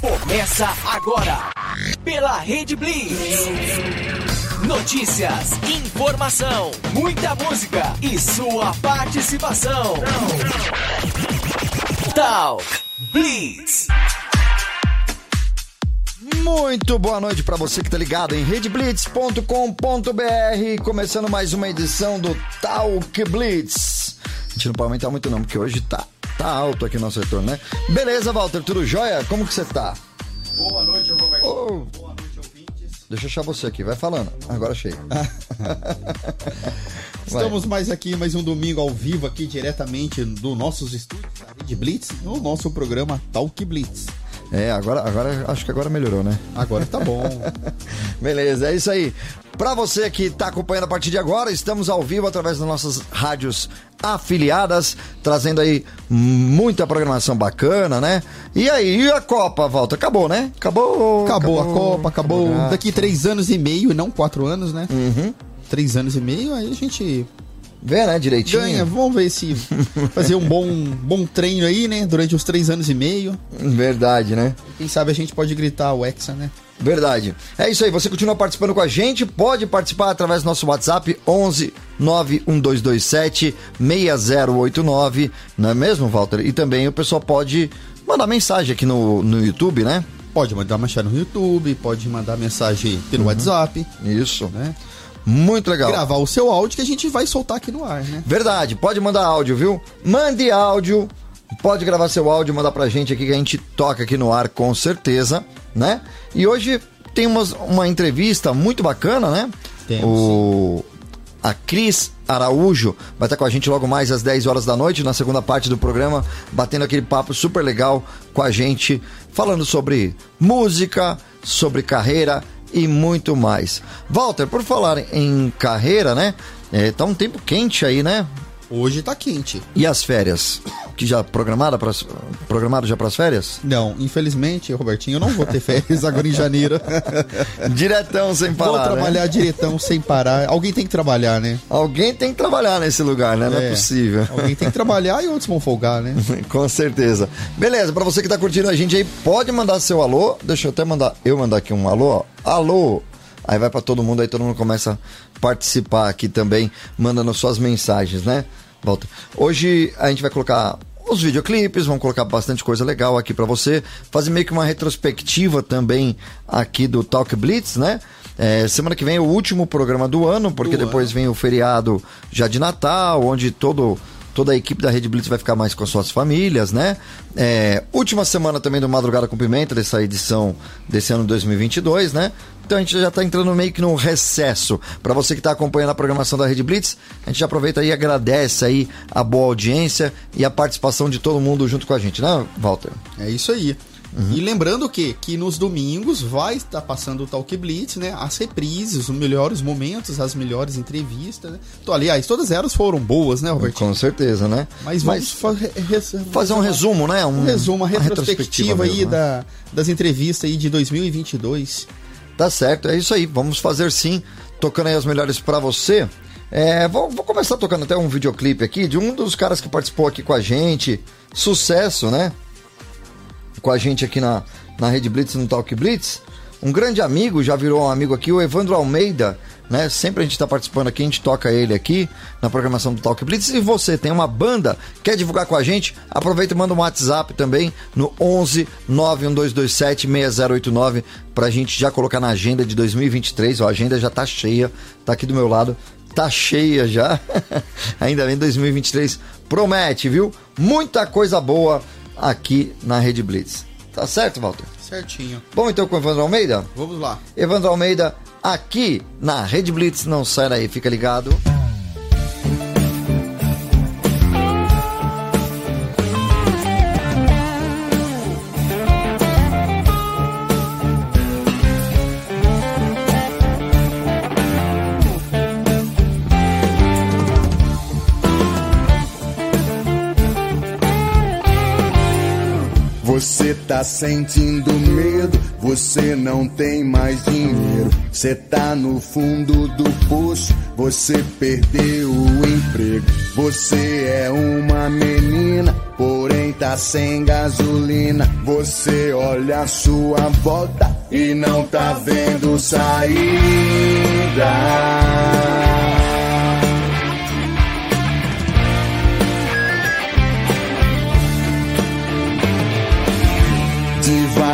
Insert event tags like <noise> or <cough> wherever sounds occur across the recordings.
Começa agora pela Rede Blitz. Notícias, informação, muita música e sua participação. Talk Blitz. Muito boa noite para você que tá ligado em redblitz.com.br, começando mais uma edição do Talk Blitz. A gente não pode aumentar muito não, porque hoje tá, tá alto aqui nosso retorno, né? Beleza, Walter, tudo jóia? Como que você tá? Boa noite, Roberto. Oh. Boa noite, ouvintes. Deixa eu achar você aqui, vai falando. Agora achei. <laughs> Estamos mais aqui, mais um domingo ao vivo aqui diretamente do nossos estúdios da Rede Blitz, no nosso programa Talk Blitz. É, agora, agora acho que agora melhorou, né? Agora tá bom. <laughs> Beleza, é isso aí. Para você que está acompanhando a partir de agora, estamos ao vivo através das nossas rádios afiliadas, trazendo aí muita programação bacana, né? E aí, e a Copa, Volta? Acabou, né? Acabou. Acabou, a Copa, acabou. acabou. Daqui três anos e meio, não quatro anos, né? Uhum. Três anos e meio, aí a gente Vê, né, direitinho. ganha. Vamos ver se <laughs> fazer um bom, bom treino aí, né? Durante os três anos e meio. Verdade, né? Quem sabe a gente pode gritar o Hexa, né? Verdade. É isso aí, você continua participando com a gente, pode participar através do nosso WhatsApp 11 91227 6089, não é mesmo, Walter? E também o pessoal pode mandar mensagem aqui no, no YouTube, né? Pode mandar mensagem no YouTube, pode mandar mensagem pelo WhatsApp, Isso. né? Muito legal. Gravar o seu áudio que a gente vai soltar aqui no ar, né? Verdade, pode mandar áudio, viu? Mande áudio, pode gravar seu áudio, mandar pra gente aqui que a gente toca aqui no ar com certeza, né? E hoje tem umas- uma entrevista muito bacana, né? Temos, o a Cris Araújo vai estar com a gente logo mais às 10 horas da noite, na segunda parte do programa, batendo aquele papo super legal com a gente, falando sobre música, sobre carreira e muito mais. Walter, por falar em carreira, né? É, tá um tempo quente aí, né? Hoje tá quente. E as férias? Que já programada para programado já para as férias? Não, infelizmente, Robertinho, eu não vou ter férias agora em janeiro. <laughs> Diretão sem parar. vou né? trabalhar diretão sem parar. Alguém tem que trabalhar, né? Alguém tem que trabalhar nesse lugar, né? Não é, É. possível. Alguém tem que trabalhar e outros vão folgar, né? <laughs> Com certeza. Beleza, pra você que tá curtindo a gente aí, pode mandar seu alô. Deixa eu até mandar, eu mandar aqui um alô, ó. Alô. Aí vai pra todo mundo, aí todo mundo começa participar aqui também, mandando suas mensagens, né? Volta. Hoje a gente vai colocar os videoclipes, vamos colocar bastante coisa legal aqui pra você, fazer meio que uma retrospectiva também aqui do Talk Blitz, né? É, semana que vem é o último programa do ano, porque Do depois vem o feriado já de Natal, onde todo toda a equipe da Rede Blitz vai ficar mais com as suas famílias, né? É, última semana também do Madrugada com Pimenta, dessa edição desse ano 2022, né? Então a gente já tá entrando meio que num recesso. Para você que tá acompanhando a programação da Rede Blitz, a gente aproveita aí e agradece aí a boa audiência e a participação de todo mundo junto com a gente, né, Walter? É isso aí. E lembrando que, que nos domingos vai estar passando o Talk Blitz, né? As reprises, os melhores momentos, as melhores entrevistas, né? Então, aliás, todas elas foram boas, né, Robertinho? Com certeza, né? Mas vamos fa- fazer um resumo, né? um resumo, uma retrospectiva, retrospectiva aí mesmo, né? da, das entrevistas aí de 2022. Tá certo, é isso aí. Vamos fazer sim, tocando aí as melhores pra você. É, vou, vou começar tocando até um videoclipe aqui de um dos caras que participou aqui com a gente. Sucesso, né? Com a gente aqui na, na Rede Blitz, no Talk Blitz. Um grande amigo, já virou um amigo aqui, o Evandro Almeida, né? Sempre a gente tá participando aqui, a gente toca ele aqui na programação do Talk Blitz. E você tem uma banda, quer divulgar com a gente? Aproveita e manda um WhatsApp também no 11 91227 6089 pra gente já colocar na agenda de 2023. Ó, a agenda já tá cheia, tá aqui do meu lado. Tá cheia já. <laughs> Ainda bem 2023 promete, viu? Muita coisa boa aqui na Rede Blitz. Tá certo, Walter? Certinho. Vamos então com o Evandro Almeida? Vamos lá. Evandro Almeida, aqui na Rede Blitz, não sai daí, fica ligado. Você tá sentindo medo, você não tem mais dinheiro. Você tá no fundo do poço, você perdeu o emprego. Você é uma menina, porém tá sem gasolina. Você olha a sua volta e não tá vendo saída.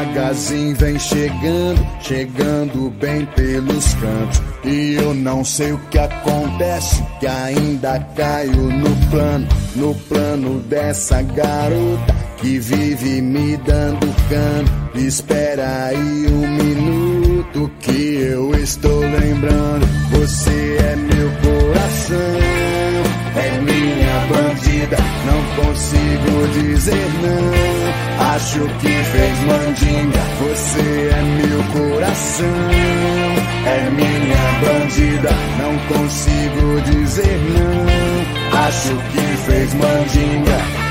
Devagarzinho vem chegando, chegando bem pelos cantos. E eu não sei o que acontece, que ainda caio no plano, no plano dessa garota que vive me dando cano. Espera aí um minuto que eu estou lembrando. Você é meu coração, é minha bandida. Não consigo dizer não. Acho que fez mandinga. Você é meu coração, é minha bandida. Não consigo dizer não. Acho que fez mandinga.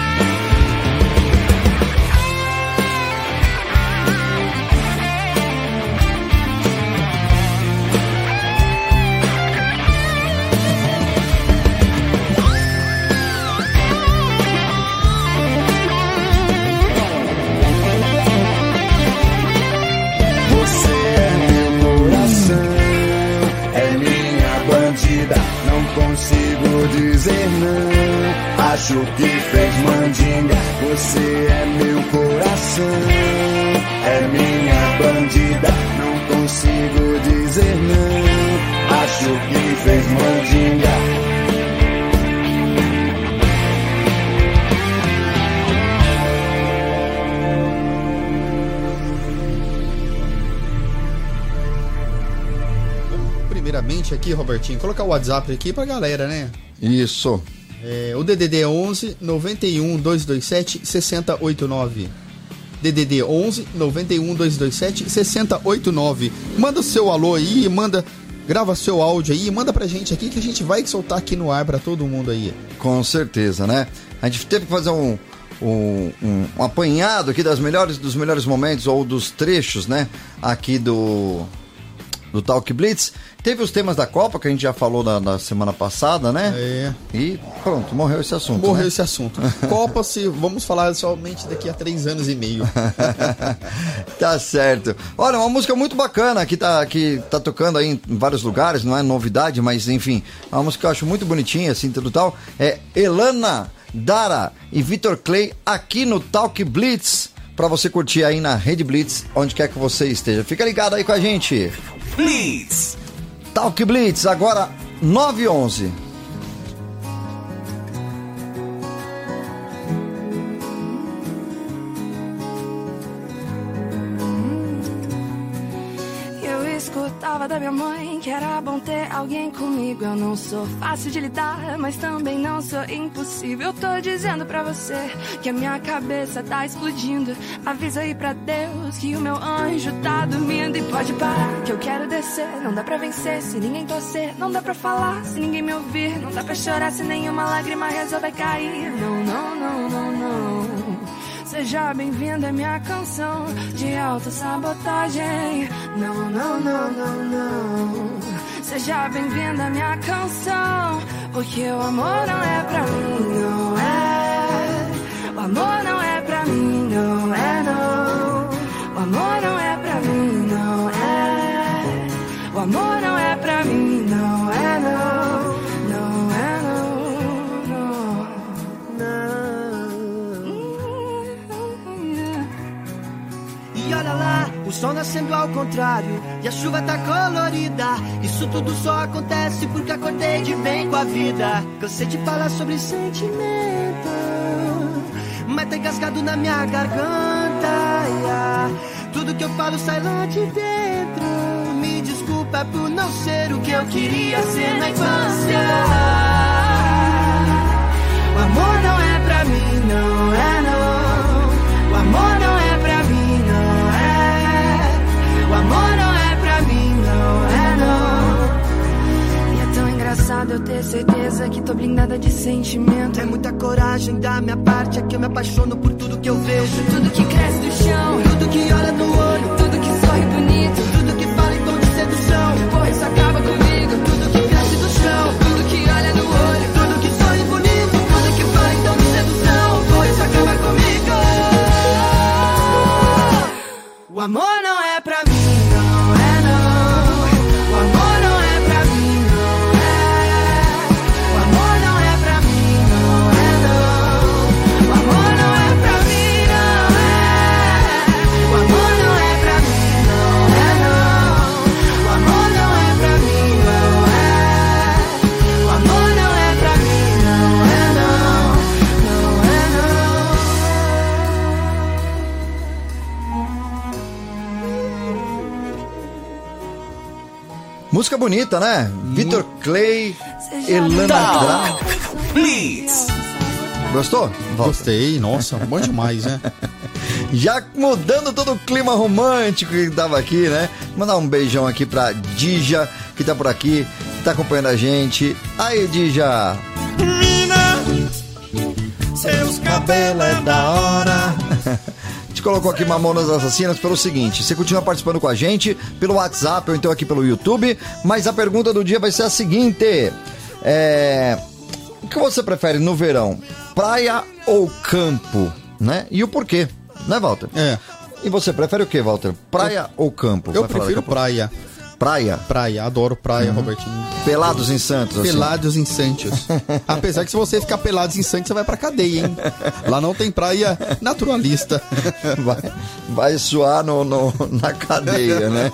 Acho que fez mandinga. Você é meu coração, é minha bandida. Não consigo dizer não. Acho que fez mandinga. Primeiramente aqui, Robertinho, colocar o WhatsApp aqui pra galera, né? Isso. É, o DDD é 11 91 227 6089. DDD 11 91 227 6089. Manda o seu alô aí, manda grava seu áudio aí, manda pra gente aqui que a gente vai soltar aqui no ar pra todo mundo aí. Com certeza, né? A gente teve que fazer um, um, um- um apanhado aqui das melhores, dos melhores momentos ou dos trechos, né? Aqui do, do Talk Blitz. Teve os temas da Copa, que a gente já falou na, na semana passada, né? É. E pronto, morreu esse assunto. Morreu né? esse assunto. <laughs> Copa, se vamos falar somente daqui a três anos e meio. <laughs> tá certo. Olha, uma música muito bacana que tá, que tá tocando aí em vários lugares, não é novidade, mas enfim, é uma música que eu acho muito bonitinha, assim, tudo tal. É Elana, Dara e Vitor Clay aqui no Talk Blitz. Pra você curtir aí na Rede Blitz, onde quer que você esteja. Fica ligado aí com a gente. Blitz. Talk Blitz, agora 9 e 11. Escutava da minha mãe que era bom ter alguém comigo. Eu não sou fácil de lidar, mas também não sou impossível. Eu tô dizendo pra você que a minha cabeça tá explodindo. Avisa aí pra Deus que o meu anjo tá dormindo. E pode parar, que eu quero descer. Não dá pra vencer se ninguém torcer. Não dá pra falar se ninguém me ouvir. Não dá pra chorar se nenhuma lágrima resolver cair. Não, não, não, não, não. Seja bem-vinda à minha canção de autossabotagem. Não, não, não, não, não. Seja bem-vinda à minha canção. Porque o amor não é pra mim, não é. O amor não é pra mim, não é, não. O amor não é sol nascendo ao contrário e a chuva tá colorida. Isso tudo só acontece porque acordei de bem com a vida. Cansei de falar sobre sentimento, mas tá engasgado na minha garganta. Tudo que eu falo sai lá de dentro. Me desculpa por não ser o que eu queria ser na infância. O amor não é pra mim, não é não. O amor não é amor não é pra mim, não é não. E é tão engraçado eu ter certeza que tô blindada de sentimento. É muita coragem da minha parte, é que eu me apaixono por tudo que eu vejo. Tudo que cresce do chão, tudo que olha no olho, tudo que sorri bonito, tudo que fala em tom de sedução. Depois acaba comigo, tudo que cresce do chão, tudo que olha no olho, tudo que sorri bonito, tudo que fala então de sedução. Depois acaba comigo. O amor não é Música bonita, né? Vitor Clay, Elana. Gra. Blitz. Gostou? Walter? Gostei, nossa, bom demais, né? <laughs> Já mudando todo o clima romântico que tava aqui, né? Mandar um beijão aqui pra Dija, que tá por aqui, tá acompanhando a gente. Aí, Dija! Seus cabelos é da hora. <laughs> Colocou aqui Mamonas Assassinas pelo seguinte: você continua participando com a gente pelo WhatsApp ou então aqui pelo YouTube, mas a pergunta do dia vai ser a seguinte: é, O que você prefere no verão? Praia ou campo? Né? E o porquê? Né, Walter? É, E você prefere o que, Walter? Praia ou campo? eu prefiro praia. Praia. Praia, adoro praia, Robertinho. Pelados em Santos. assim. Pelados em Santos. <laughs> Apesar que se você ficar pelados em Santos, você vai pra cadeia, hein? Lá não tem praia naturalista. <laughs> Vai, vai suar no, no- na cadeia, né?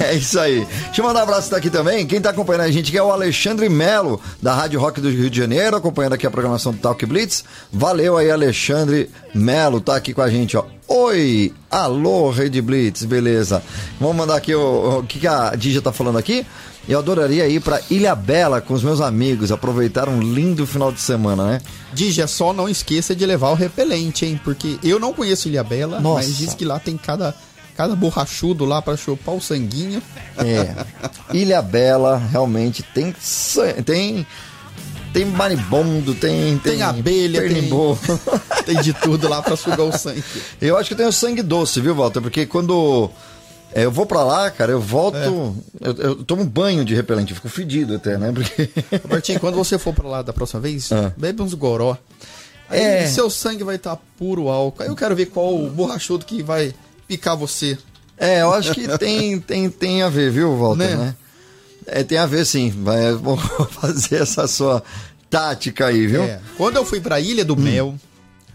É isso aí. Deixa eu mandar um abraço daqui também. Quem tá acompanhando a gente aqui é o Alexandre Melo, da Rádio Rock do Rio de Janeiro, acompanhando aqui a programação do Talk Blitz. Valeu aí, Alexandre Melo, tá aqui com a gente, ó. Oi! Alô, Rede Blitz, beleza. Vamos mandar aqui o, o que, que a Dija tá falando aqui. Eu adoraria ir pra Ilha Bela com os meus amigos, aproveitar um lindo final de semana, né? Dija, só não esqueça de levar o repelente, hein? Porque eu não conheço Ilha Bela, Nossa. mas diz que lá tem cada, cada borrachudo lá pra chupar o sanguinho. É. Ilha Bela realmente tem tem tem maribondo, tem Tem abelha, tem- pernimbo. <laughs> Tem de tudo lá pra sugar o sangue. Eu acho que tem o sangue doce, viu, Walter? Porque quando é, eu vou pra lá, cara, eu volto, É. eu, eu tomo banho de repelente, fico fedido até, né? Porque Robertinho, quando você for pra lá da próxima vez, Ah. bebe uns goró. Aí É. seu sangue vai estar puro álcool. Aí eu quero ver qual o borrachudo que vai picar você. é, eu acho que tem tem tem a ver, viu, Walter, Né? né? É, tem a ver sim. Vai, <laughs> vou fazer essa sua tática aí, viu? É. Quando eu fui pra Ilha do Mel,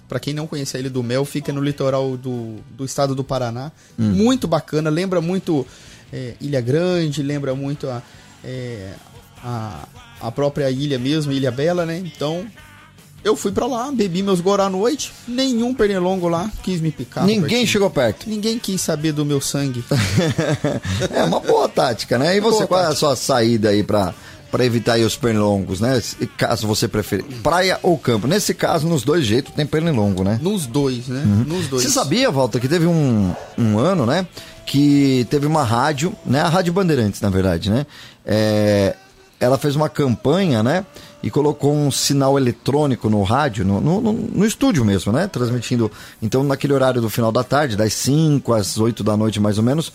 pra quem não conhece a Ilha do Mel, fica no litoral do, do estado do Paraná. Muito bacana, lembra muito é, Ilha Grande, lembra muito a, é, a, a própria ilha mesmo, Ilha Bela, né? Então, eu fui pra lá, bebi meus gorá à noite, nenhum pernilongo lá quis me picar. Ninguém Robertinho. chegou perto. Ninguém quis saber do meu sangue. <laughs> É uma boa tática, né? E você, Boa qual é a tática. sua saída aí pra, pra evitar aí os pernilongos, né? Caso você preferir. Praia ou campo? Nesse caso, nos dois jeitos tem pernilongo, né? Nos dois, né? Nos dois. Você sabia, Walter, que teve um, um ano, né? Que teve uma rádio, né? A Rádio Bandeirantes, na verdade, né? É, ela fez uma campanha, né? E colocou um sinal eletrônico no rádio, no, no, no- estúdio mesmo, né? Transmitindo. Então, naquele horário do final da tarde, das 5 às 8 da noite, mais ou menos,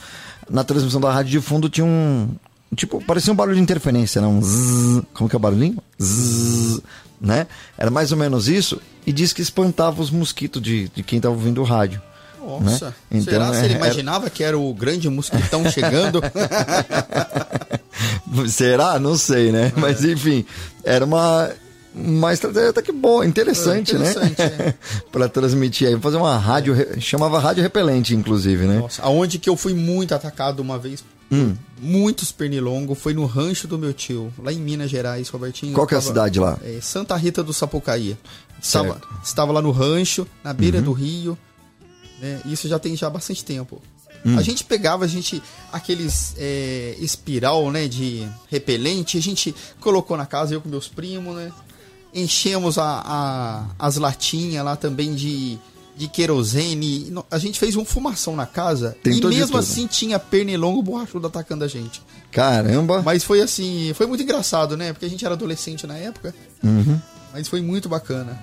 na transmissão da rádio de fundo tinha um. Tipo, parecia um barulho de interferência, né? Um zzz, Como que é o barulhinho? Zzz, né? Era mais ou menos isso. E diz que espantava os mosquitos de, de quem tava ouvindo o rádio. Nossa, né? Então, será que ele é- imaginava que era o grande mosquitão <laughs> chegando? <laughs> Será? Não sei, né? É. Mas enfim, era uma, uma estratégia até que boa, interessante, É, interessante, né? é. <laughs> pra transmitir aí, fazer uma rádio, chamava rádio repelente, inclusive, né? Nossa, aonde que eu fui muito atacado uma vez, Hum. muitos pernilongos, foi no rancho do meu tio, lá em Minas Gerais, Robertinho. Qual que é a cidade lá? É, Santa Rita do Sapucaí. Estava, estava lá no rancho, na beira Uhum. do rio, né? Isso já tem já bastante tempo. Hum. A gente pegava, a gente, aqueles é, espiral, né, de repelente, a gente colocou na casa, eu com meus primos, né? Enchemos a, a- as latinhas lá também de, de querosene. A gente fez uma fumação na casa Tentou e mesmo assim tinha pernilongo borrachudo atacando a gente. Caramba! Mas foi assim, foi muito engraçado, né? Porque a gente era adolescente na época. Uhum. Mas foi muito bacana.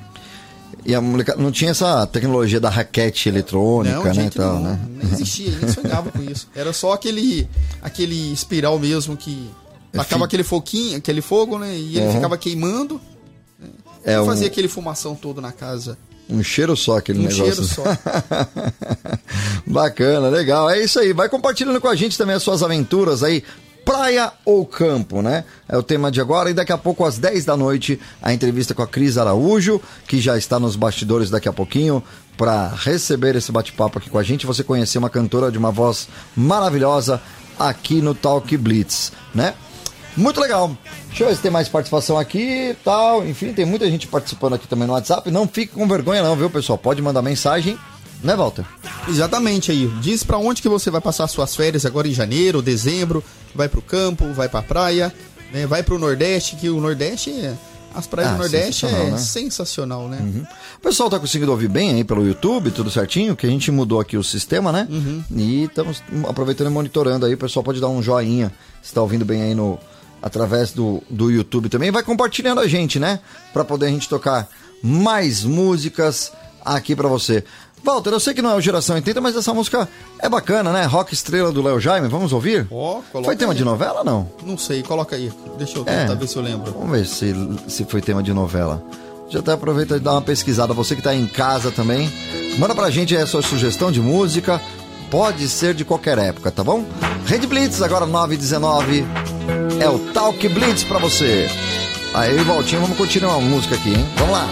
E a molecada não tinha essa tecnologia da raquete eletrônica, não, né? gente, tal, não, né? nem existia, nem sonhava com isso. Era só aquele aquele espiral mesmo que tacava fi- aquele foquinho, aquele fogo, né? E ele Uhum. ficava queimando. É e um, fazia aquele fumação todo na casa. um cheiro só aquele Um negócio. cheiro só. <laughs> Bacana, legal. É isso aí. Vai compartilhando com a gente também as suas aventuras aí. Praia ou campo, né? É o tema de agora. E daqui a pouco, às 10 da noite, a entrevista com a Cris Araújo, que já está nos bastidores daqui a pouquinho, para receber esse bate-papo aqui com a gente. Você conhecer uma cantora de uma voz maravilhosa aqui no Talk Blitz, né? Muito legal. Deixa eu ver se tem mais participação aqui tal. Enfim, tem muita gente participando aqui também no WhatsApp. Não fique com vergonha, não, viu, pessoal? Pode mandar mensagem Né, Walter? Exatamente aí. Diz pra onde que você vai passar suas férias agora em janeiro, dezembro. Vai pro campo, vai pra praia, né? Vai pro Nordeste, que o Nordeste é... As praias Ah, do Nordeste é sensacional, né? sensacional, né? O pessoal tá conseguindo ouvir bem aí pelo YouTube, tudo certinho, que a gente mudou aqui o sistema, né? E estamos aproveitando e monitorando aí. O pessoal pode dar um joinha se tá ouvindo bem aí no através do, do YouTube também. Vai compartilhando a gente, né? Pra poder a gente tocar mais músicas aqui pra você. Walter, eu sei que não é o Geração 80, mas essa música é bacana, né? Rock Estrela do Léo Jaime, vamos ouvir? Ó, coloca Foi tema aí. de novela ou não? Não sei, coloca aí. Deixa eu É. tentar ver se eu lembro. Vamos ver se, se foi tema de novela. Já até aproveita e dá uma pesquisada. Você que tá em casa também, manda pra gente a sua sugestão de música. Pode ser de qualquer época, tá bom? Rede Blitz, agora 9h19. É o Talk Blitz pra você. Aí, Valtinho, vamos continuar a música aqui, hein? Vamos lá.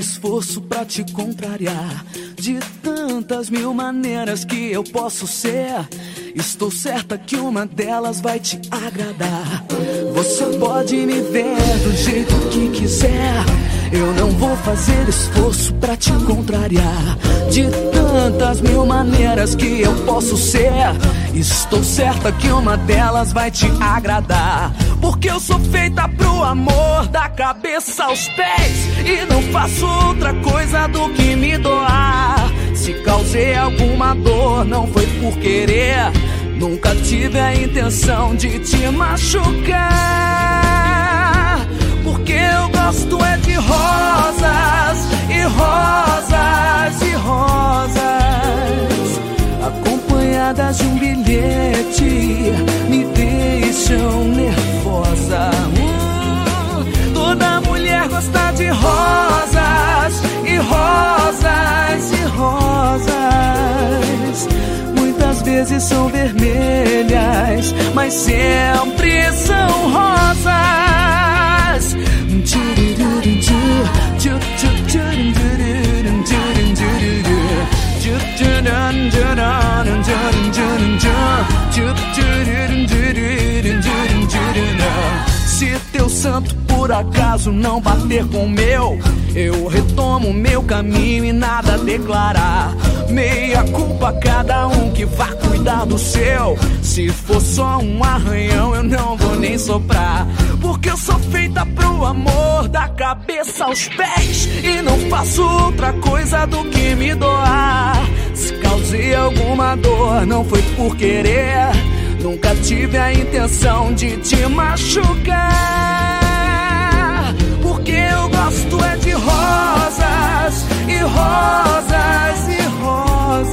Esforço pra te contrariar. De tantas mil maneiras que eu posso ser, estou certa que uma delas vai te agradar. Você pode me ver do jeito que quiser. Eu não vou fazer esforço pra te contrariar. De tantas mil maneiras que eu posso ser, estou certa que uma delas vai te agradar. Porque eu sou feita pro amor, da cabeça aos pés. E não faço outra coisa do que me doar. Se causei alguma dor, não foi por querer. Nunca tive a intenção de te machucar. Porque eu gosto é de rosas e rosas e rosas acompanhadas de um bilhete me deixam nervosa. Toda mulher gosta de rosas e rosas e rosas. Muitas vezes são vermelhas, mas sempre são rosas. Por acaso não bater com o meu, eu retomo meu caminho e nada declarar. Meia culpa cada um que vá cuidar do seu. Se for só um arranhão, eu não vou nem soprar. Porque eu sou feita pro amor, da cabeça aos pés. E não faço outra coisa do que me doar. Se causei alguma dor, não foi por querer. Nunca tive a intenção de te machucar. Porque eu gosto é de rosas e rosas e rosas.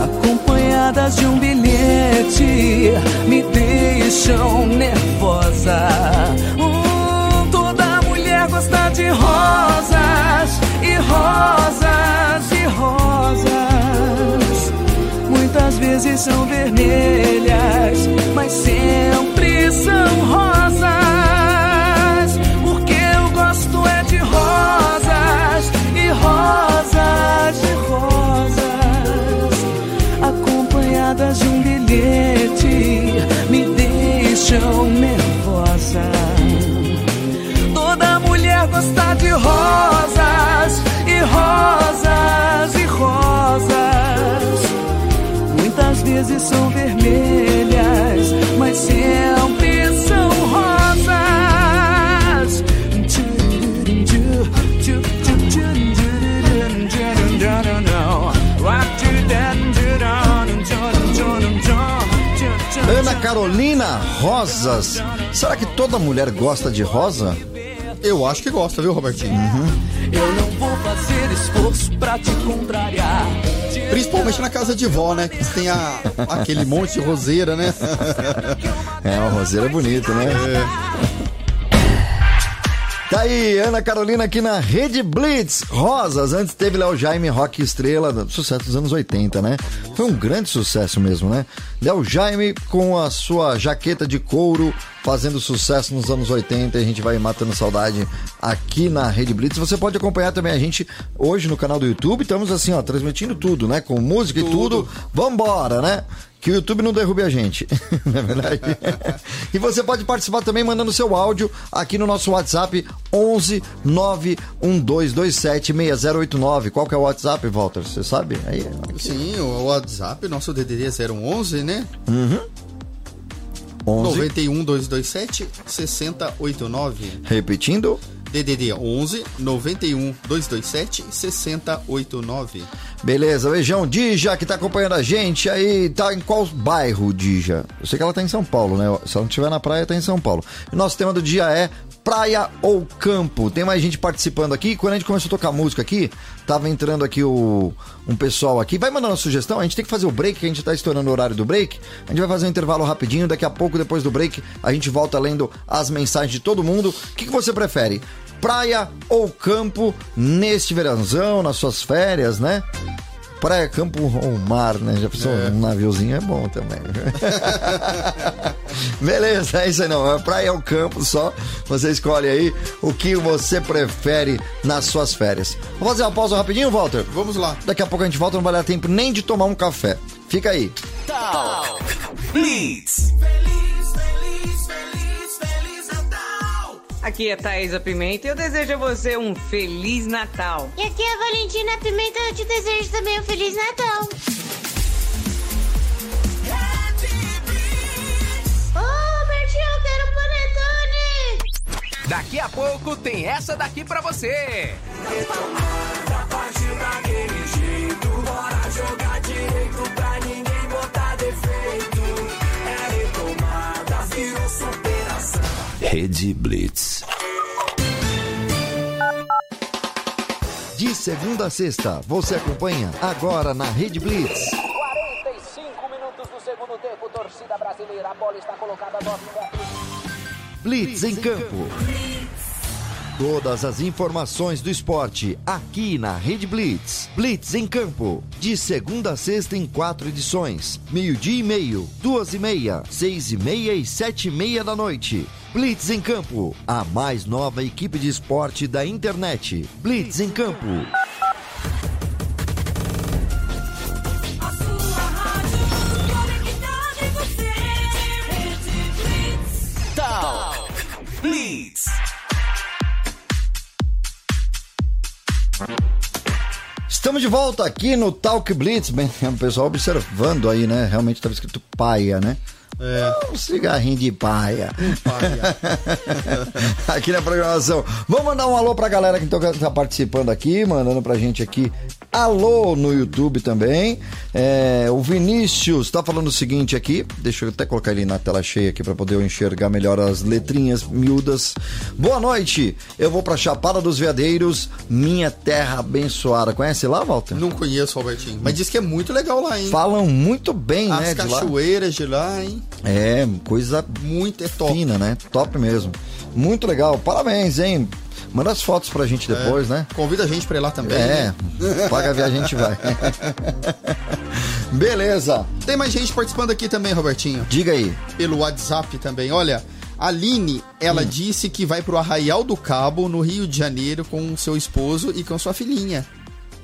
Acompanhadas de um bilhete, me deixam nervosa. Hum, toda mulher gosta de rosas e rosas e rosas. Muitas vezes são vermelhas, mas sempre são rosas. Rosas e rosas. Acompanhadas de um bilhete, me deixam nervosa. Toda mulher gosta de rosas e rosas e rosas. Muitas vezes são vermelhas, mas sempre são Ana Carolina Rosas. Será que toda mulher gosta de rosa? Eu acho que gosta, viu, Robertinho? Eu não vou fazer esforço pra te contrariar. Principalmente na casa de vó, né? Que tem a, aquele monte de roseira, né? <laughs> É, uma roseira bonita, né? Tá aí, Ana Carolina aqui na Rede Blitz. Rosas, antes teve Léo Jaime Rock Estrela, sucesso dos anos 80, né? Foi um grande sucesso mesmo, né? Léo Jaime com a sua jaqueta de couro fazendo sucesso nos anos 80 e a gente vai matando saudade aqui na Rede Blitz. Você pode acompanhar também a gente hoje no canal do YouTube. Estamos assim, ó, transmitindo tudo, né? Com música e tudo. Vambora, né? Que o YouTube não derrube a gente, <laughs> não é verdade? e você pode participar também mandando seu áudio aqui no nosso WhatsApp 11 91227 6089. Qual que é o WhatsApp, Walter? Você sabe? Aí, aqui. Sim, o WhatsApp, nosso DDD é 011, né? 11. 91 227 6089. Repetindo, DDD 11 91 227 6089. Beleza, beijão. Dija, que tá acompanhando a gente aí, tá em qual bairro, Dija? Eu sei que ela tá em São Paulo, né? Se ela não estiver na praia, tá em São Paulo. E nosso tema do dia é praia ou campo. Tem mais gente participando aqui. Quando a gente começou a tocar música aqui, tava entrando aqui o, um pessoal aqui. Vai mandando a sugestão. A gente tem que fazer o break, que a gente tá estourando o horário do break. A gente vai fazer um intervalo rapidinho. Daqui a pouco, depois do break, a gente volta lendo as mensagens de todo mundo. O que, que você prefere? Praia ou campo neste verãozão, nas suas férias, né? Praia, campo ou mar, né? Já pensou? Um naviozinho é bom também. <laughs> Beleza, é isso aí não. É praia ou campo só. Você escolhe aí o que você prefere nas suas férias. Vamos fazer uma pausa rapidinho, Walter? Vamos lá. Daqui a pouco a gente volta, não vai dar tempo nem de tomar um café. Fica aí. Blitz. Aqui é Thaisa Pimenta e eu desejo a você um Feliz Natal. E aqui é a Valentina Pimenta, eu te desejo também um Feliz Natal. Oh, Bertinho, eu quero panetone! Daqui a pouco tem essa daqui pra você. Rede Blitz. De segunda a sexta, você acompanha agora na Rede Blitz. 45 minutos do segundo tempo, torcida brasileira, a bola está colocada a 9 metros. Blitz em campo. Todas as informações do esporte aqui na Rede Blitz. Blitz em campo. De segunda a sexta em quatro edições. Meio-dia e meio, duas e meia, seis e meia e sete e meia da noite. Blitz em campo. A mais nova equipe de esporte da internet. Blitz em campo. Blitz. Estamos de volta aqui no Talk Blitz. Bem, o pessoal observando aí, né? Realmente estava escrito paia, né? É. Um cigarrinho de paia. Paia. <laughs> aqui na programação. Vamos mandar um alô pra galera que então tá participando aqui, mandando pra gente aqui. Alô no YouTube também. É, o Vinícius tá falando o seguinte aqui. Deixa eu até colocar ele na tela cheia aqui pra poder eu enxergar melhor as letrinhas miúdas. Boa noite. Eu vou pra Chapada dos Veadeiros, minha terra abençoada. Conhece lá, Walter? Não conheço, Albertinho. Mas diz que é muito legal lá, hein? Falam muito bem, As né, de lá. cachoeiras de lá, hein? É, coisa Muito é top. fina, né? Top mesmo. Muito legal. Parabéns, hein? Manda as fotos pra gente depois, né? Convida a gente pra ir lá também. É, né? <laughs> paga a viagem, a gente vai. <laughs> Beleza. Tem mais gente participando aqui também, Robertinho. Diga aí. Pelo WhatsApp também. Olha, a Aline, ela disse que vai pro Arraial do Cabo, no Rio de Janeiro, com seu esposo e com sua filhinha.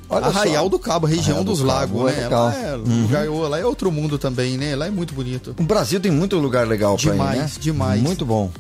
Olha Arraial só. do Cabo, região Arraial do dos Cabo, lagos, é né? Lá é, lugar, lá é outro mundo também, né? Lá é muito bonito. O Brasil tem muito lugar legal pra ir, Demais, né? demais. Muito bom.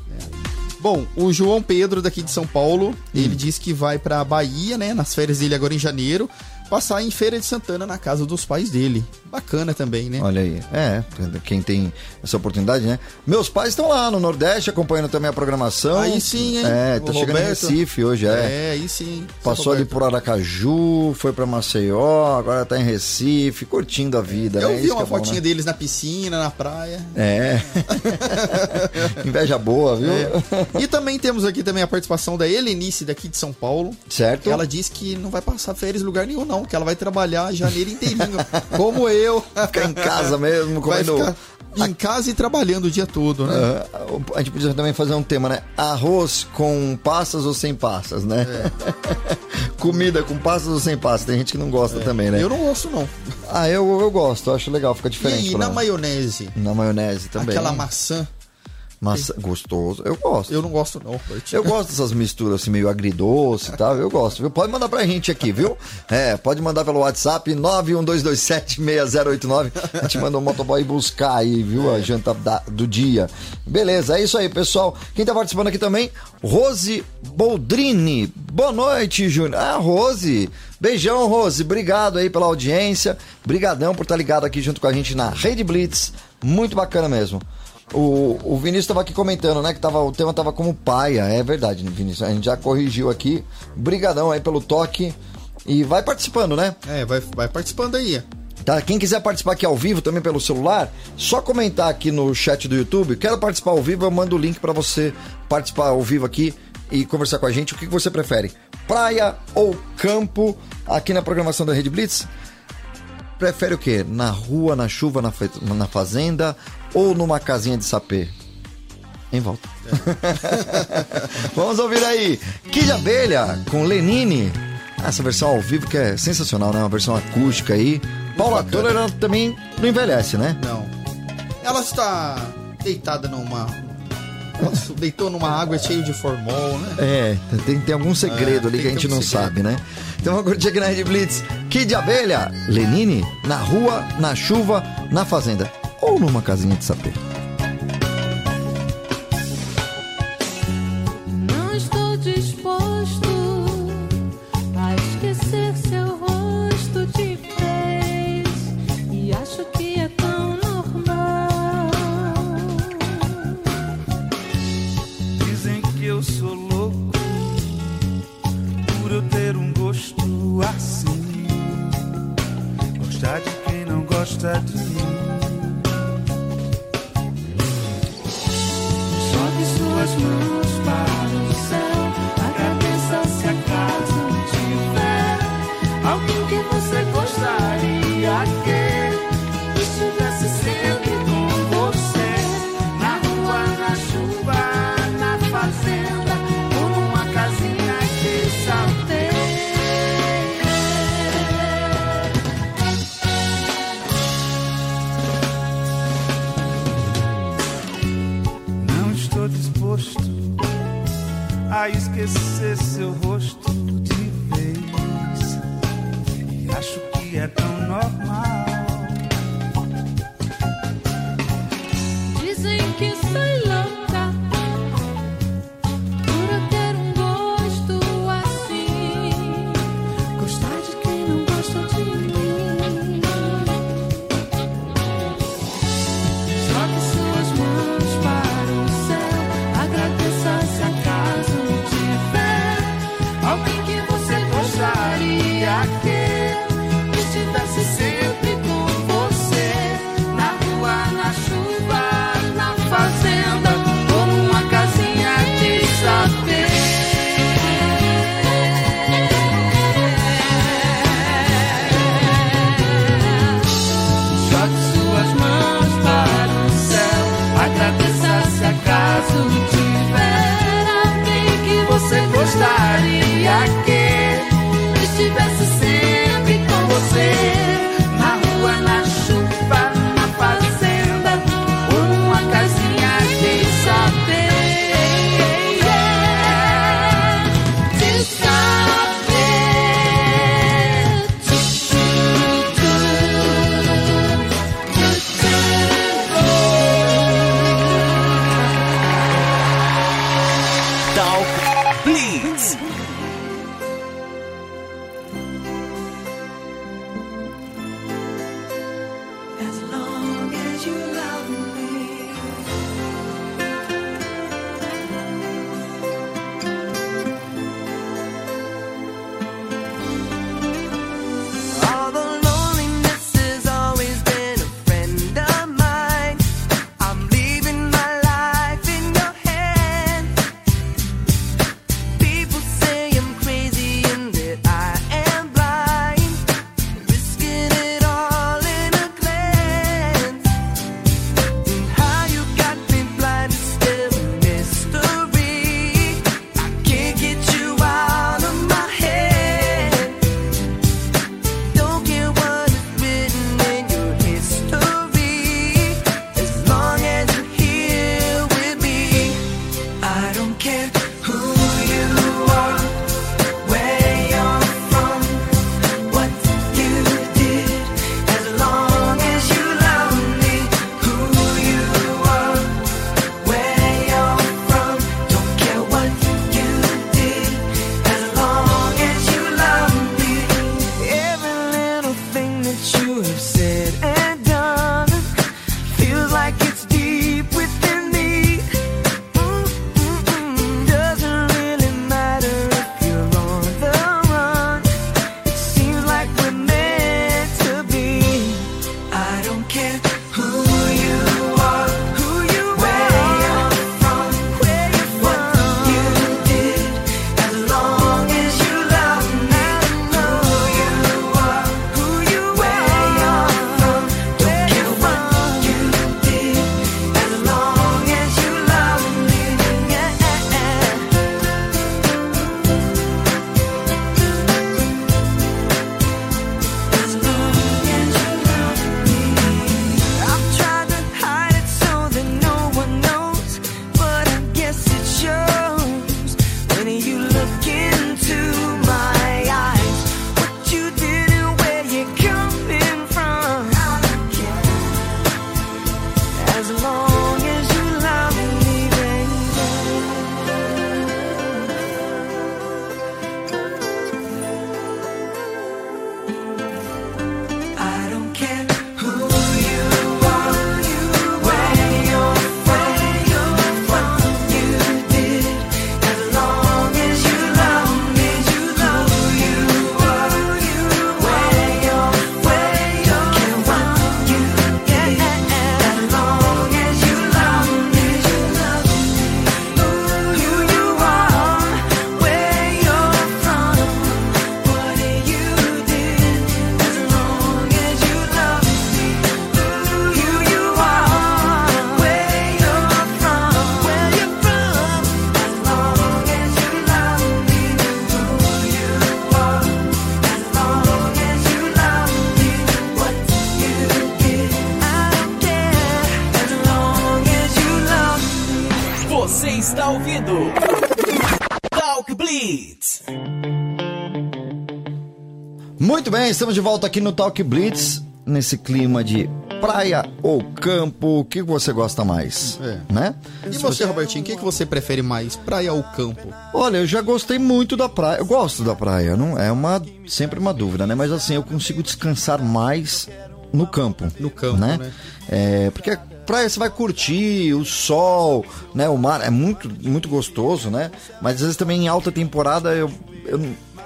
Bom, o João Pedro daqui de São Paulo, Hum. ele disse que vai pra Bahia, né, nas férias dele agora em janeiro, passar em Feira de Santana na casa dos pais dele. Bacana também, né? Olha aí. É, quem tem essa oportunidade, né? Meus pais estão lá no Nordeste acompanhando também a programação. Aí sim, hein? É, O tá chegando em Roberto. Recife hoje, é. É, aí sim. Passou ali por Aracaju, foi pra Maceió, agora tá em Recife, curtindo a vida, Eu né? vi Isso uma é bom, fotinha né? deles na piscina, na praia. É. <laughs> Inveja boa, viu? É. E também temos aqui também a participação da Helenice daqui de São Paulo. Certo? Ela disse que não vai passar férias em lugar nenhum, não, que ela vai trabalhar janeiro inteirinho, <laughs> como eu. Ficar em casa mesmo, Vai comendo. ficar em casa e trabalhando o dia todo, né? Ah, a gente podia também fazer um tema, né? Arroz com passas ou sem passas, né? <laughs> Comida com passas ou sem passas. Tem gente que não gosta também, né? É. Eu não gosto, não. Ah, eu, eu gosto, eu acho legal, fica E diferente. aí, pelo na maionese? Na maionese também. Aquela maçã, Massa gostoso. Eu gosto. eu não gosto, não. Eu gosto dessas misturas assim, meio agridoce e tal. Eu gosto, viu? Pode mandar pra gente aqui, viu? É, pode mandar pelo WhatsApp 912276089. A gente manda o motoboy buscar aí, viu? A janta da- do dia. Beleza, é isso aí, pessoal. Quem tá participando aqui também? Rose Boldrini. Boa noite, Júnior. Ah, Rose. Beijão, Rose. Obrigado aí pela audiência. Brigadão por estar ligado aqui junto com a gente na Rede Blitz. Muito bacana mesmo. O, o Vinícius estava aqui comentando, né? Que tava, o tema tava como paia. É verdade, né, Vinícius. A gente já corrigiu aqui. Brigadão aí pelo toque. E vai participando, né? É, vai, vai participando aí. Tá? Quem quiser participar aqui ao vivo também pelo celular, só comentar aqui no chat do YouTube. Quero participar ao vivo, eu mando o link para você participar ao vivo aqui e conversar com a gente. O que você prefere? Praia ou campo aqui na programação da Rede Blitz? Prefere o quê? Na rua, na chuva, na, na fazenda ou numa casinha de sapê? Em volta. <laughs> Vamos ouvir aí. Kid Abelha com Lenine. Essa versão ao vivo que é sensacional, né? Uma versão acústica aí. Paula. Toller também não envelhece, né? Não. Ela está deitada numa. Nossa, deitou numa água cheia de formol, né? É, tem, tem algum segredo É, ali que a gente não segredo. sabe, né? Então vamos curtir aqui na Rede Blitz. Kid Abelha, Lenine, na rua, na chuva, na fazenda. Ou numa casinha de sapê. Muito bem, estamos de volta aqui no Talk Blitz, nesse clima de praia ou campo, o que você gosta mais? É. Né? E você, Robertinho, o que, que você prefere mais, praia ou campo? Olha, eu já gostei muito da praia. Eu gosto da praia, não é uma sempre uma dúvida, né? Mas assim, eu consigo descansar mais no campo. No campo, né? né? É, porque praia você vai curtir o sol, né? O mar é muito muito gostoso, né? Mas às vezes também em alta temporada eu eu,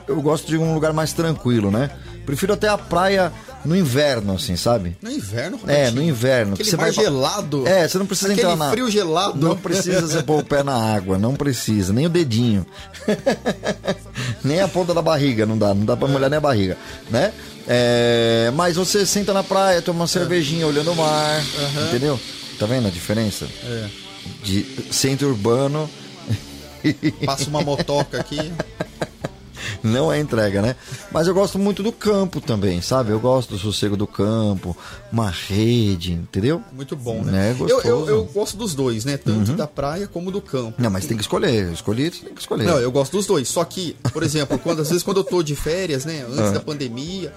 eu gosto de um lugar mais tranquilo, né? Prefiro até a praia no inverno, assim, sabe? No inverno, É, Robertinho? no inverno. Aquele Você vai gelado. É, você não precisa Aquele entrar na. frio gelado. Não precisa você pôr o pé na água, não precisa, nem o dedinho. <laughs> nem a ponta da barriga, não dá, não dá pra molhar nem a barriga, né? É, mas você senta na praia, toma uma cervejinha olhando o mar, entendeu? Tá vendo a diferença? É. De centro urbano Passa uma motoca aqui. <laughs> não é entrega, né? Mas eu gosto muito do campo também, sabe? Eu gosto do sossego do campo, uma rede, entendeu? Muito bom, né? É eu, eu, eu gosto dos dois, né? Tanto Uhum. da praia como do campo. Não, mas tem que escolher. Escolher, tem que escolher. Não, eu gosto dos dois. Só que, por exemplo, quando, às vezes quando eu tô de férias, né? Antes Ah. da pandemia,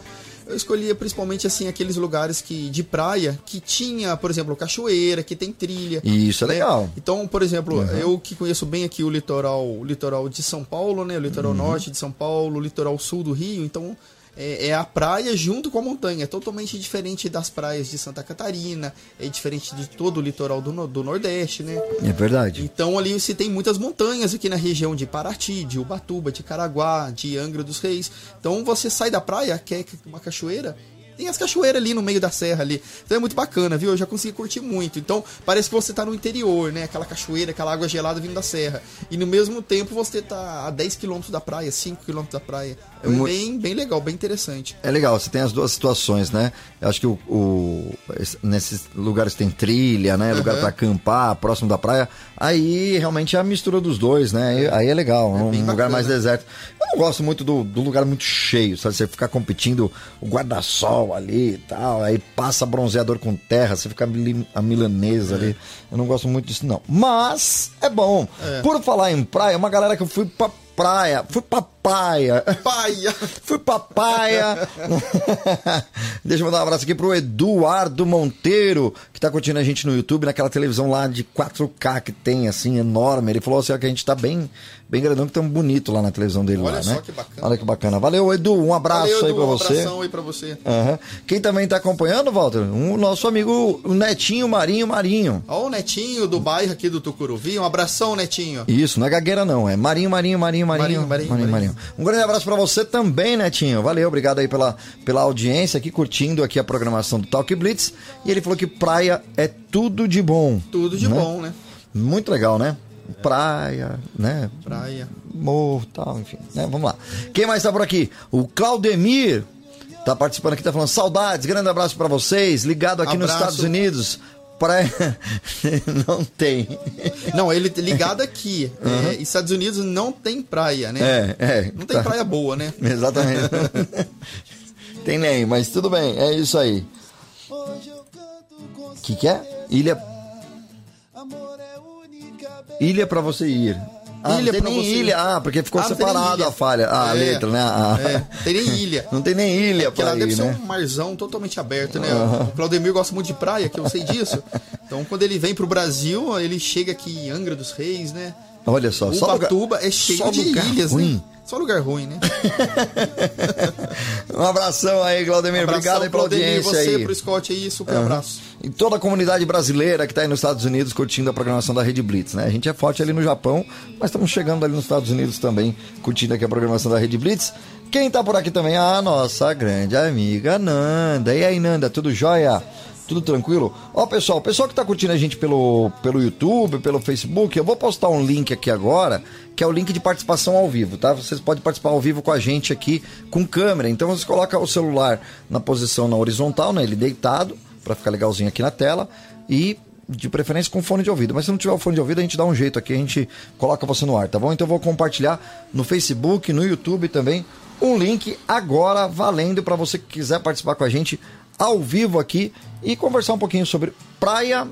eu escolhia principalmente assim aqueles lugares que de praia que tinha, por exemplo, cachoeira, que tem trilha. Isso é né? legal. Então, por exemplo, Uhum. eu que conheço bem aqui o litoral, o litoral de São Paulo, né? O litoral Uhum. norte de São Paulo, o litoral sul do Rio, então é, é a praia junto com a montanha, é totalmente diferente das praias de Santa Catarina, é diferente de todo o litoral do, do Nordeste, né? É verdade. Então ali você tem muitas montanhas aqui na região de Paraty, de Ubatuba, de Caraguá, de Angra dos Reis. Então você sai da praia, quer uma cachoeira, tem as cachoeiras ali no meio da serra ali. Então é muito bacana, viu? Eu já consegui curtir muito. Então parece que você tá no interior, né? Aquela cachoeira, aquela água gelada vindo da serra. E no mesmo tempo você tá a 10 km da praia, 5 km da praia. É É mu- bem, bem legal, bem interessante. É legal, você tem as duas situações, né? Eu acho que o, o- esse- nesses lugares tem trilha, né? Lugar Aham. pra acampar, próximo da praia. Aí realmente é a mistura dos dois, né? Aí, é legal, um bem lugar bacana. mais deserto. Eu não gosto muito do, do lugar muito cheio, sabe? Você ficar competindo o guarda-sol ali e tal, aí passa bronzeador com terra, você fica a milanesa ali. Eu não gosto muito disso, não. Mas é bom. É. Por falar em praia, uma galera que eu fui pra praia, fui pra praia. Paia! <laughs> Fui pra praia. <laughs> Deixa eu mandar um abraço aqui pro Eduardo Monteiro, que tá curtindo a gente no YouTube, naquela televisão lá de 4K que tem, assim, enorme. Ele falou assim, ó, que a gente tá bem, bem grandão, que tão bonito lá na televisão dele Olha lá, só né? que bacana. Olha que bacana. Valeu, Edu, um abraço Valeu, aí Edu, pra um você. abração aí pra você. Aham. Quem também tá acompanhando, Walter? O nosso amigo o Netinho Marinho Marinho. Ó o Netinho do bairro aqui do Tucuruvi. Um abração, Netinho. Isso, não é gagueira não, é Marinho, Marinho, Marinho, Marinho, Marinho, Marinho, Marinho. Um grande abraço pra você também, Netinho. Valeu, obrigado aí pela, pela audiência aqui, curtindo aqui a programação do Talk Blitz. E ele falou que praia é tudo de bom. Tudo de né? bom, né? Muito legal, né? Praia, né? Praia. Morro, tal, enfim. Né? Vamos lá. Quem mais tá por aqui? O Claudemir tá participando aqui, tá falando saudades, grande abraço pra vocês, ligado aqui nos Abraço. Estados Unidos. Praia <laughs> não tem. Não, ele ligado aqui. é, Estados Unidos não tem praia, né? É, é. Não tem tá. praia boa, né? <laughs> Exatamente. <laughs> tem nem, mas tudo bem, é isso aí. O que, que é? Ilha. Ilha pra você ir. Ah, Ilha não tem pra nem você ir. ilha. Ah, porque ficou Ah, separado a falha. Ah, a É, letra, né? Ah. É, tem nem ilha. Não tem nem ilha <laughs> Porque lá pra deve ir, ser né? um marzão totalmente aberto, né? Aham. O Claudemir gosta muito de praia, que eu sei disso. Então, quando ele vem pro Brasil, ele chega aqui em Angra dos Reis, né? Olha só, só lugar- Ubatuba é cheio só de lugar ilhas, ruim. né? Só lugar ruim, né? <laughs> Um abração aí, Claudemir. Abração, Obrigado aí pela audiência você, aí. pro Scott aí, super Aham. abraço. E toda a comunidade brasileira que está aí nos Estados Unidos curtindo a programação da Rede Blitz, né? A gente é forte ali no Japão, mas estamos chegando ali nos Estados Unidos também, curtindo aqui a programação da Rede Blitz. Quem tá por aqui também? A nossa grande amiga Nanda. E aí, Nanda, tudo jóia? Tudo tranquilo? Ó, pessoal, o pessoal que tá curtindo a gente pelo, pelo YouTube, pelo Facebook, eu vou postar um link aqui agora, que é o link de participação ao vivo, tá? Vocês podem participar ao vivo com a gente aqui com câmera. Então você coloca o celular na posição na horizontal, né? Ele deitado, para ficar legalzinho aqui na tela. E de preferência com fone de ouvido. Mas se não tiver o fone de ouvido, a gente dá um jeito aqui, a gente coloca você no ar, tá bom? Então eu vou compartilhar no Facebook, no YouTube também, um link agora valendo para você que quiser participar com a gente ao vivo aqui e conversar um pouquinho sobre praia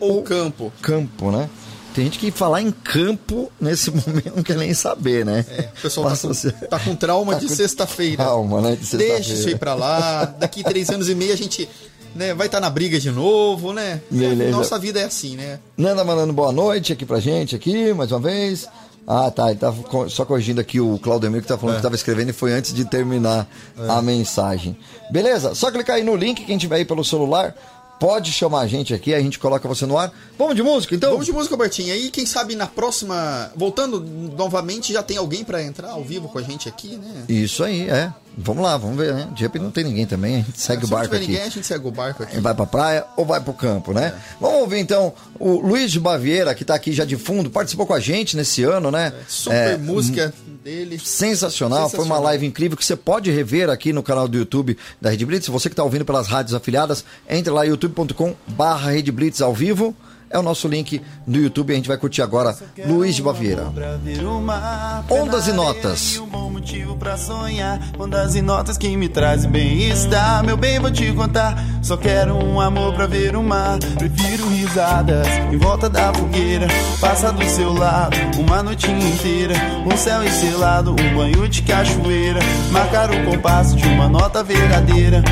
ou campo. Campo, né? Tem gente que falar em campo nesse <laughs> momento não quer nem saber, né? É, o pessoal tá Passa com, você- tá com trauma Tá de com sexta-feira. trauma, né, de sexta-feira. Deixa isso aí pra lá. Daqui três anos e meio a gente né, vai estar na briga de novo, né? Beleza. Nossa vida é assim, né? Nanda mandando boa noite aqui pra gente, aqui, mais uma vez. Ah, tá. Ele tá só corrigindo aqui o Claudemir que tá falando É. que tava escrevendo e foi antes de terminar a mensagem. Beleza? Só clicar aí no link, quem tiver aí pelo celular, pode chamar a gente aqui, a gente coloca você no ar. Vamos de música, então? Vamos de música, Bertinho. Aí, quem sabe na próxima. Voltando novamente, já tem alguém pra entrar ao vivo com a gente aqui, né? Isso aí, é. Vamos lá, vamos ver, né? De repente não tem ninguém também, a gente segue Se o não barco tiver aqui. ninguém, a gente segue o barco aqui. Vai pra praia ou vai pro campo, né? Vamos ouvir então o Luiz de Baviera, que tá aqui já de fundo, participou com a gente nesse ano, né? Super É, música dele. Sensacional, foi uma Sensacional. live incrível que você pode rever aqui no canal do YouTube da Rede Blitz. Você que está ouvindo pelas rádios afiliadas, entre lá youtube.com barra Rede Blitz ao vivo. É o nosso link do YouTube. A gente vai curtir agora Luiz de Baviera. Ondas e notas. Um motivo sonhar. Ondas e notas que me trazem bem-estar. Meu bem, vou te contar. Só quero um amor pra ver o mar. Prefiro risadas em volta da fogueira. Passa do seu lado uma noitinha inteira. Um céu estrelado, um banho de cachoeira. Marcar o compasso de uma nota verdadeira.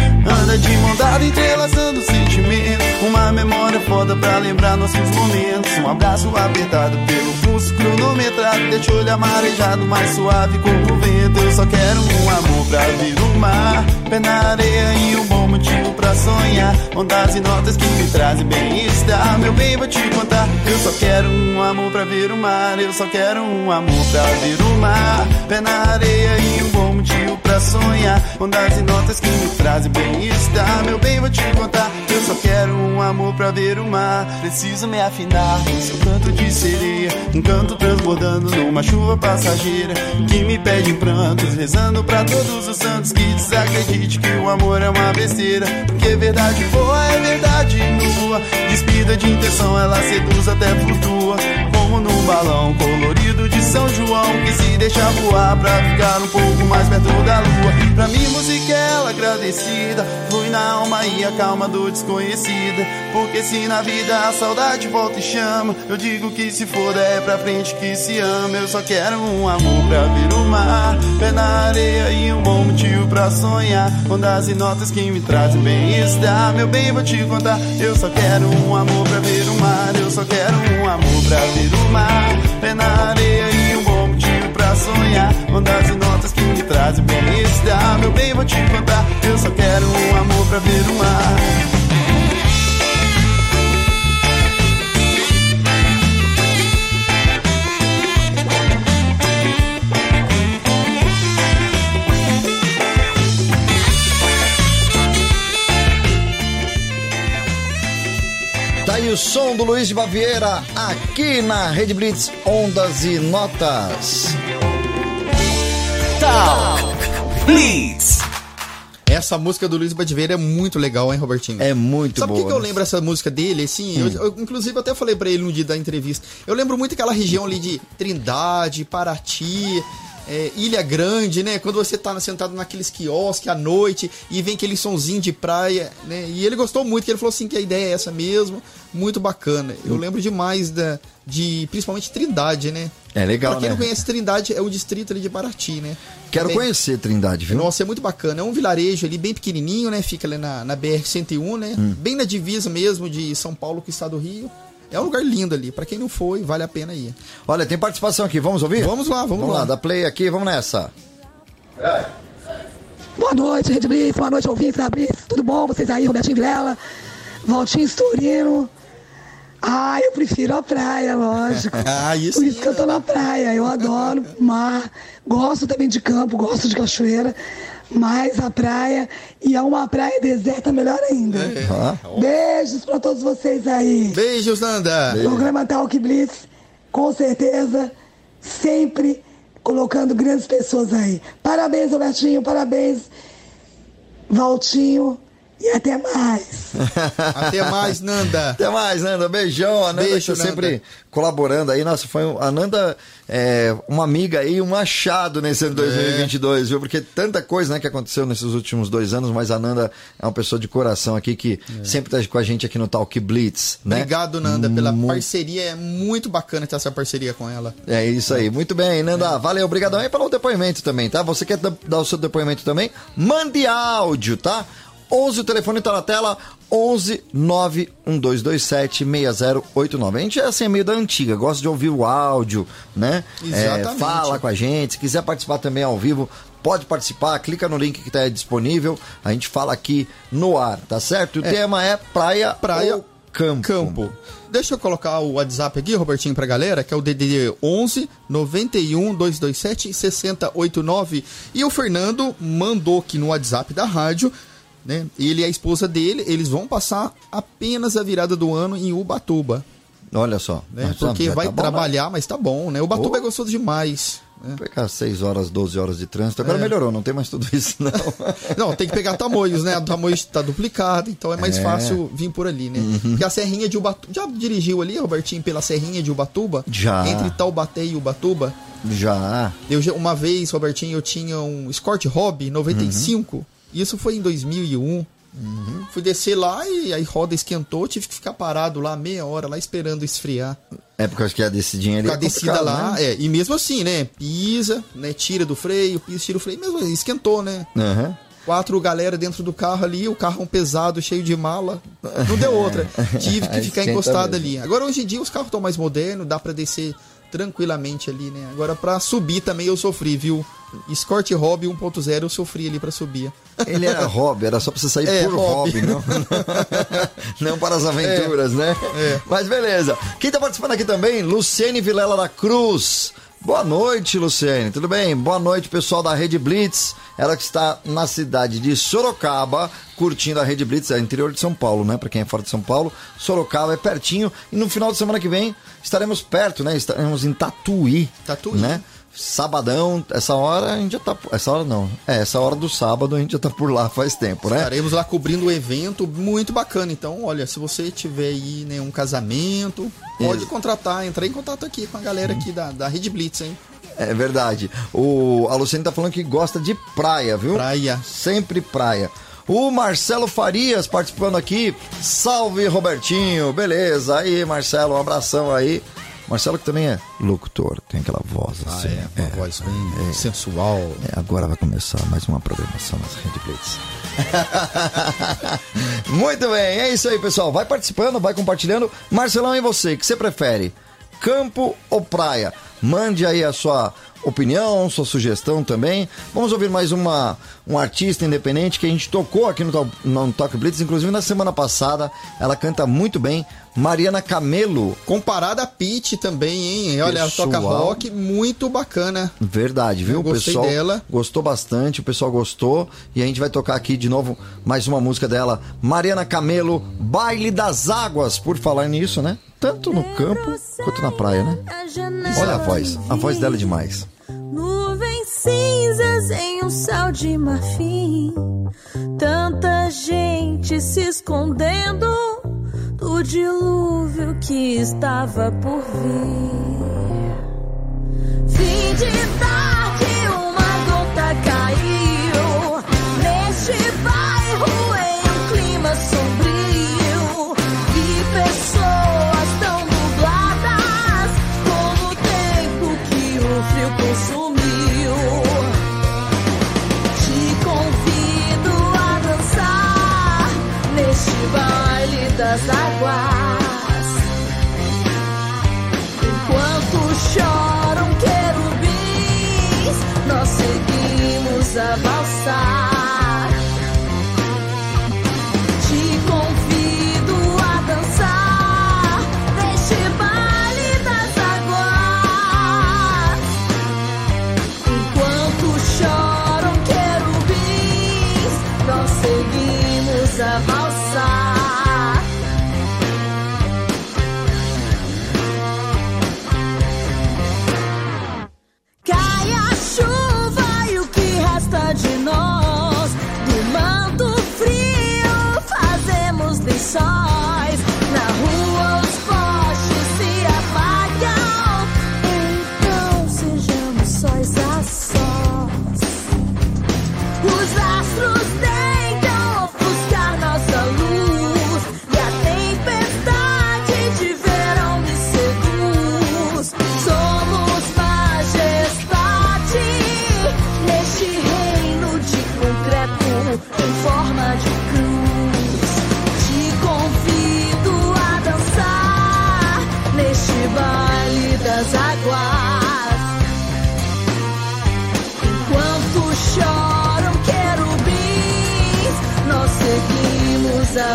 Anda de mão dada, entrelaçando sentimento. Uma memória foda pra lembrar nossos momentos. Um abraço apertado pelo pulso cronometrado. Deixa o olhar marejado, mais suave como o vento. Eu só quero um amor pra ver o mar. Pé na areia e um bom motivo pra sonhar. Ondas e notas que me trazem bem-estar. Meu bem, vou te contar. Eu só quero um amor pra ver o mar. Eu só quero um amor pra ver o mar. Pé na areia e um bom motivo pra sonhar. Ondas e notas que me trazem bem-estar. Meu bem, vou te contar. Eu só quero um amor pra ver o mar. Preciso me afinar seu canto de sereia. Um canto transbordando numa chuva passageira. Que me pede em prantos, rezando pra todos os santos que desacredite que o amor é uma besteira. Porque verdade boa é verdade nua. Despida de intenção, ela seduz até flutua. João. Que se deixa voar pra ficar um pouco mais perto da lua. Pra mim, música é agradecida. Flui na alma e acalma dor desconhecida. Porque se na vida a saudade volta e chama, eu digo que se for é pra frente que se ama. Eu só quero um amor pra ver o mar. Pé na areia e um bom motivo pra sonhar. Ondas e notas que me trazem bem-estar. Meu bem, vou te contar. Eu só quero um amor pra ver o mar. Eu só quero um amor pra ver o mar. Pé na areia sonhar. Ondas e notas que me trazem bem-estar. Meu bem, vou te contar. Eu só quero um amor pra ver o mar. Tá o som do Luiz de Baviera aqui na Rede Blitz Ondas e Notas. Talk. Essa música do Luiz Badiveira é muito legal, hein, Robertinho? É muito Sabe por boa. que que eu lembro essa música dele, assim? Eu, eu, inclusive, até falei pra ele no dia da entrevista. Eu lembro muito aquela região ali de Trindade, Paraty, é, Ilha Grande, né? Quando você tá sentado naqueles quiosques à noite e vem aquele sonzinho de praia, né? E ele gostou muito, que ele falou assim que a ideia é essa mesmo, muito bacana. Hum. Eu lembro demais da, de, principalmente Trindade, né? É legal, Pra quem né? não conhece Trindade, é o distrito ali de Paraty, né? Quero Também- conhecer Trindade, viu? nossa, é muito bacana. É um vilarejo ali bem pequenininho, né? Fica ali na, na BR-101, né? Hum. Bem na divisa mesmo de São Paulo com o estado do Rio. É um lugar lindo ali. Pra quem não foi, vale a pena ir. Olha, tem participação aqui, vamos ouvir? Vamos lá, vamos, Vamos lá, lá. dá play aqui, vamos nessa. Boa noite, Rede Blitz. Boa noite, ouvintes da Blitz. Tudo bom? Vocês aí, Robertinho Vilela, Valtinho Storino. Ah, eu prefiro a praia, lógico. <laughs> Ah, isso Por isso que eu tô na praia. Eu adoro mar. Gosto também de campo, gosto de cachoeira. Mas a praia, e é uma praia deserta, melhor ainda. Ah. Beijos pra todos vocês aí. Beijos, Nanda. Programa Talk Blitz, com certeza, sempre colocando grandes pessoas aí. Parabéns, Robertinho, parabéns, Valtinho. E até mais. <laughs> Até mais, Nanda. Até mais, Nanda. Beijão. A Nanda Beijo, está Nanda. sempre colaborando aí. Nossa, foi um- a Nanda é uma amiga aí, um achado nesse ano de 2022, viu? Porque tanta coisa né, que aconteceu nesses últimos dois anos, mas a Nanda é uma pessoa de coração aqui que sempre está com a gente aqui no Talk Blitz, né? Obrigado, Nanda, pela Mu- parceria. É muito bacana ter essa parceria com ela. É isso aí, muito bem, Nanda. Valeu, obrigadão aí pelo depoimento também, tá? Você quer da- dar o seu depoimento também? Mande áudio, tá? 11, o telefone tá na tela, 11 91227 6089. A gente é assim, meio da antiga, gosta de ouvir o áudio, né? É, Exatamente. fala com a gente, se quiser participar também ao vivo, pode participar, clica no link que tá aí disponível, a gente fala aqui no ar, tá certo? O É. tema é praia, Praia ou campo. Campo. Deixa eu colocar o WhatsApp aqui, Robertinho, pra galera, que é o DDD 11 91 227 6089. E o Fernando mandou aqui no WhatsApp da rádio, né? Ele e a esposa dele, eles vão passar apenas a virada do ano em Ubatuba, Olha só. né? Porque vai tá bom, né? trabalhar, mas tá bom, né? Ubatuba Oh. é gostoso demais. né? Pegar 6 horas, 12 horas de trânsito. Agora É. melhorou, não tem mais tudo isso, não. <laughs> Não, tem que pegar tamoios, né? O tamoio está duplicado, então é mais É. fácil vir por ali, né? Uhum. Porque a Serrinha de Ubatuba. Já dirigiu ali, Robertinho, pela Serrinha de Ubatuba? Já. Entre Taubaté e Ubatuba? Já. Eu, uma vez, Robertinho, eu tinha um Escort Hobby 95. Isso foi em 2001. Fui descer lá e aí roda esquentou, tive que ficar parado lá meia hora lá esperando esfriar. É porque eu acho que a descidinha ali Com a é descida lá, né? é, e mesmo assim, né? Pisa, né? Tira do freio, pisa, tira o freio, mesmo assim, esquentou, né? Aham. Quatro galera dentro do carro ali, o carro um pesado, cheio de mala. Não deu outra. <laughs> Tive que ficar encostado mesmo. ali. Agora hoje em dia os carros estão mais modernos, dá pra descer tranquilamente ali, né? Agora pra subir também eu sofri, viu? Escort Hobby 1.0 eu sofri ali pra subir. Ele era <laughs> hobby, era só pra você sair É, por hobby, hobby. não, <laughs> não para as aventuras, né? É. Mas beleza. Quem tá participando aqui também? Luciene Vilela da Cruz. Boa noite, Luciene. Tudo bem? Boa noite, pessoal da Rede Blitz. Ela que está na cidade de Sorocaba, curtindo a Rede Blitz, é interior de São Paulo, né? Pra quem é fora de São Paulo, Sorocaba é pertinho. E no final de semana que vem estaremos perto, né? Estaremos em Tatuí. Tatuí. Né? Sabadão, essa hora a gente já tá. Essa hora não. É, essa hora do sábado a gente já tá por lá faz tempo, né? Estaremos lá cobrindo o evento, muito bacana. Então, olha, se você tiver aí né, um casamento, pode Isso. contratar, entrar em contato aqui com a galera aqui da, da Rede Blitz, hein? É verdade. O, a Luciane tá falando que gosta de praia, viu? Praia. Sempre praia. O Marcelo Farias participando aqui. Salve, Robertinho. Beleza. Aí, Marcelo, um abração aí. Marcelo que também é locutor, tem aquela voz assim. é, uma voz bem sensual. É, agora vai começar mais uma programação nas Rede Blitz. <laughs> Muito bem, é isso aí, pessoal. Vai participando, vai compartilhando. Marcelão, e você? O que você prefere? Campo ou praia? Mande aí a sua opinião, sua sugestão também. Vamos ouvir mais uma, um artista independente que a gente tocou aqui no, no Talk Blitz, inclusive na semana passada. Ela canta muito bem. Mariana Camelo. Comparada a Pete também, hein? Olha, ela Pessoal. toca rock, muito bacana. Verdade, viu? Eu O gostei pessoal dela. gostou bastante, o pessoal gostou. E a gente vai tocar aqui de novo mais uma música dela. Mariana Camelo, Baile das Águas. Por falar nisso, né? Tanto no campo quanto na praia, né? Olha a voz, a voz dela é demais. Nuvens cinzas em um céu de marfim. Tanta gente se escondendo do dilúvio que estava por vir. Fim de tarde,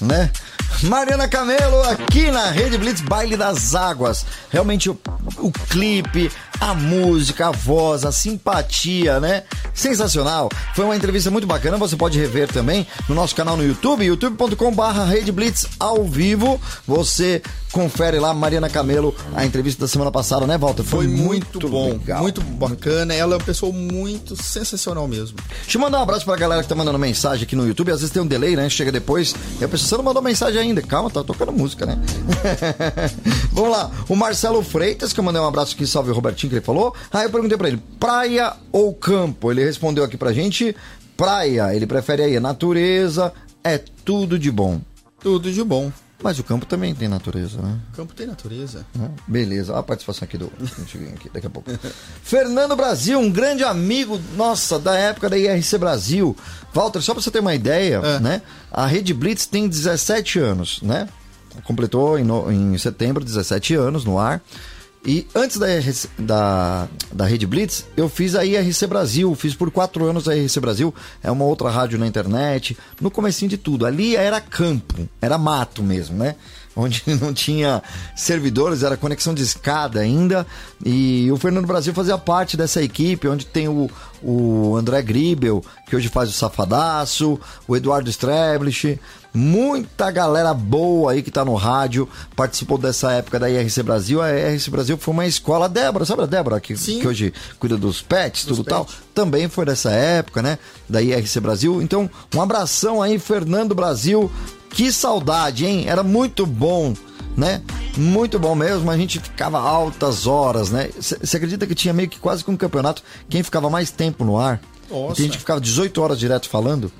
né? Mariana Camelo aqui na Rede Blitz Baile das Águas. Realmente o, o clipe, a música, a voz, a simpatia, né? Sensacional. Foi uma entrevista muito bacana. Você pode rever também no nosso canal no YouTube, youtube.com/barra Rede Blitz ao vivo. Você confere lá, Mariana Camelo, a entrevista da semana passada, né, Walter? Foi muito, bom, legal. muito bacana. Ela é uma pessoa muito sensacional mesmo. Deixa eu mandar um abraço pra galera que tá mandando mensagem aqui no YouTube. Às vezes tem um delay, né? Chega depois. E a pessoa, não mandou mensagem ainda. Calma, tá tocando música, né? <laughs> Vamos lá. O Marcelo Freitas, que eu mandei um abraço aqui, salve o Robertinho, que ele falou. Aí eu perguntei pra ele, praia ou campo? Ele respondeu aqui pra gente, praia. Ele prefere aí, natureza, é tudo de bom. Tudo de bom. Mas o campo também tem natureza, né? O campo tem natureza. Né? Beleza, Olha a participação aqui do. Aqui daqui a pouco. <laughs> Fernando Brasil, um grande amigo, nossa, da época da IRC Brasil. Walter, só pra você ter uma ideia, né? A Rede Blitz tem 17 anos, né? Completou em, no- em setembro 17 anos no ar. E antes da, IRC da, da Rede Blitz, eu fiz a IRC Brasil, fiz por quatro anos a IRC Brasil, é uma outra rádio na internet, no comecinho de tudo. Ali era campo, era mato mesmo, né? Onde <laughs> não tinha servidores, era conexão de escada ainda. E o Fernando Brasil fazia parte dessa equipe, onde tem o, o André Gribel, que hoje faz o Safadaço, o Eduardo Streblish, muita galera boa aí que tá no rádio, participou dessa época da IRC Brasil. A IRC Brasil foi uma escola, a Débora, sabe a Débora, que, que hoje cuida dos pets, tudo tal? Também foi dessa época, né? Da IRC Brasil. Então, um abração aí, Fernando Brasil. Que saudade, hein? Era muito bom né? Muito bom mesmo, a gente ficava altas horas, né? Você acredita que tinha meio que quase que um campeonato quem ficava mais tempo no ar? Nossa. Tem gente que ficava 18 horas direto falando.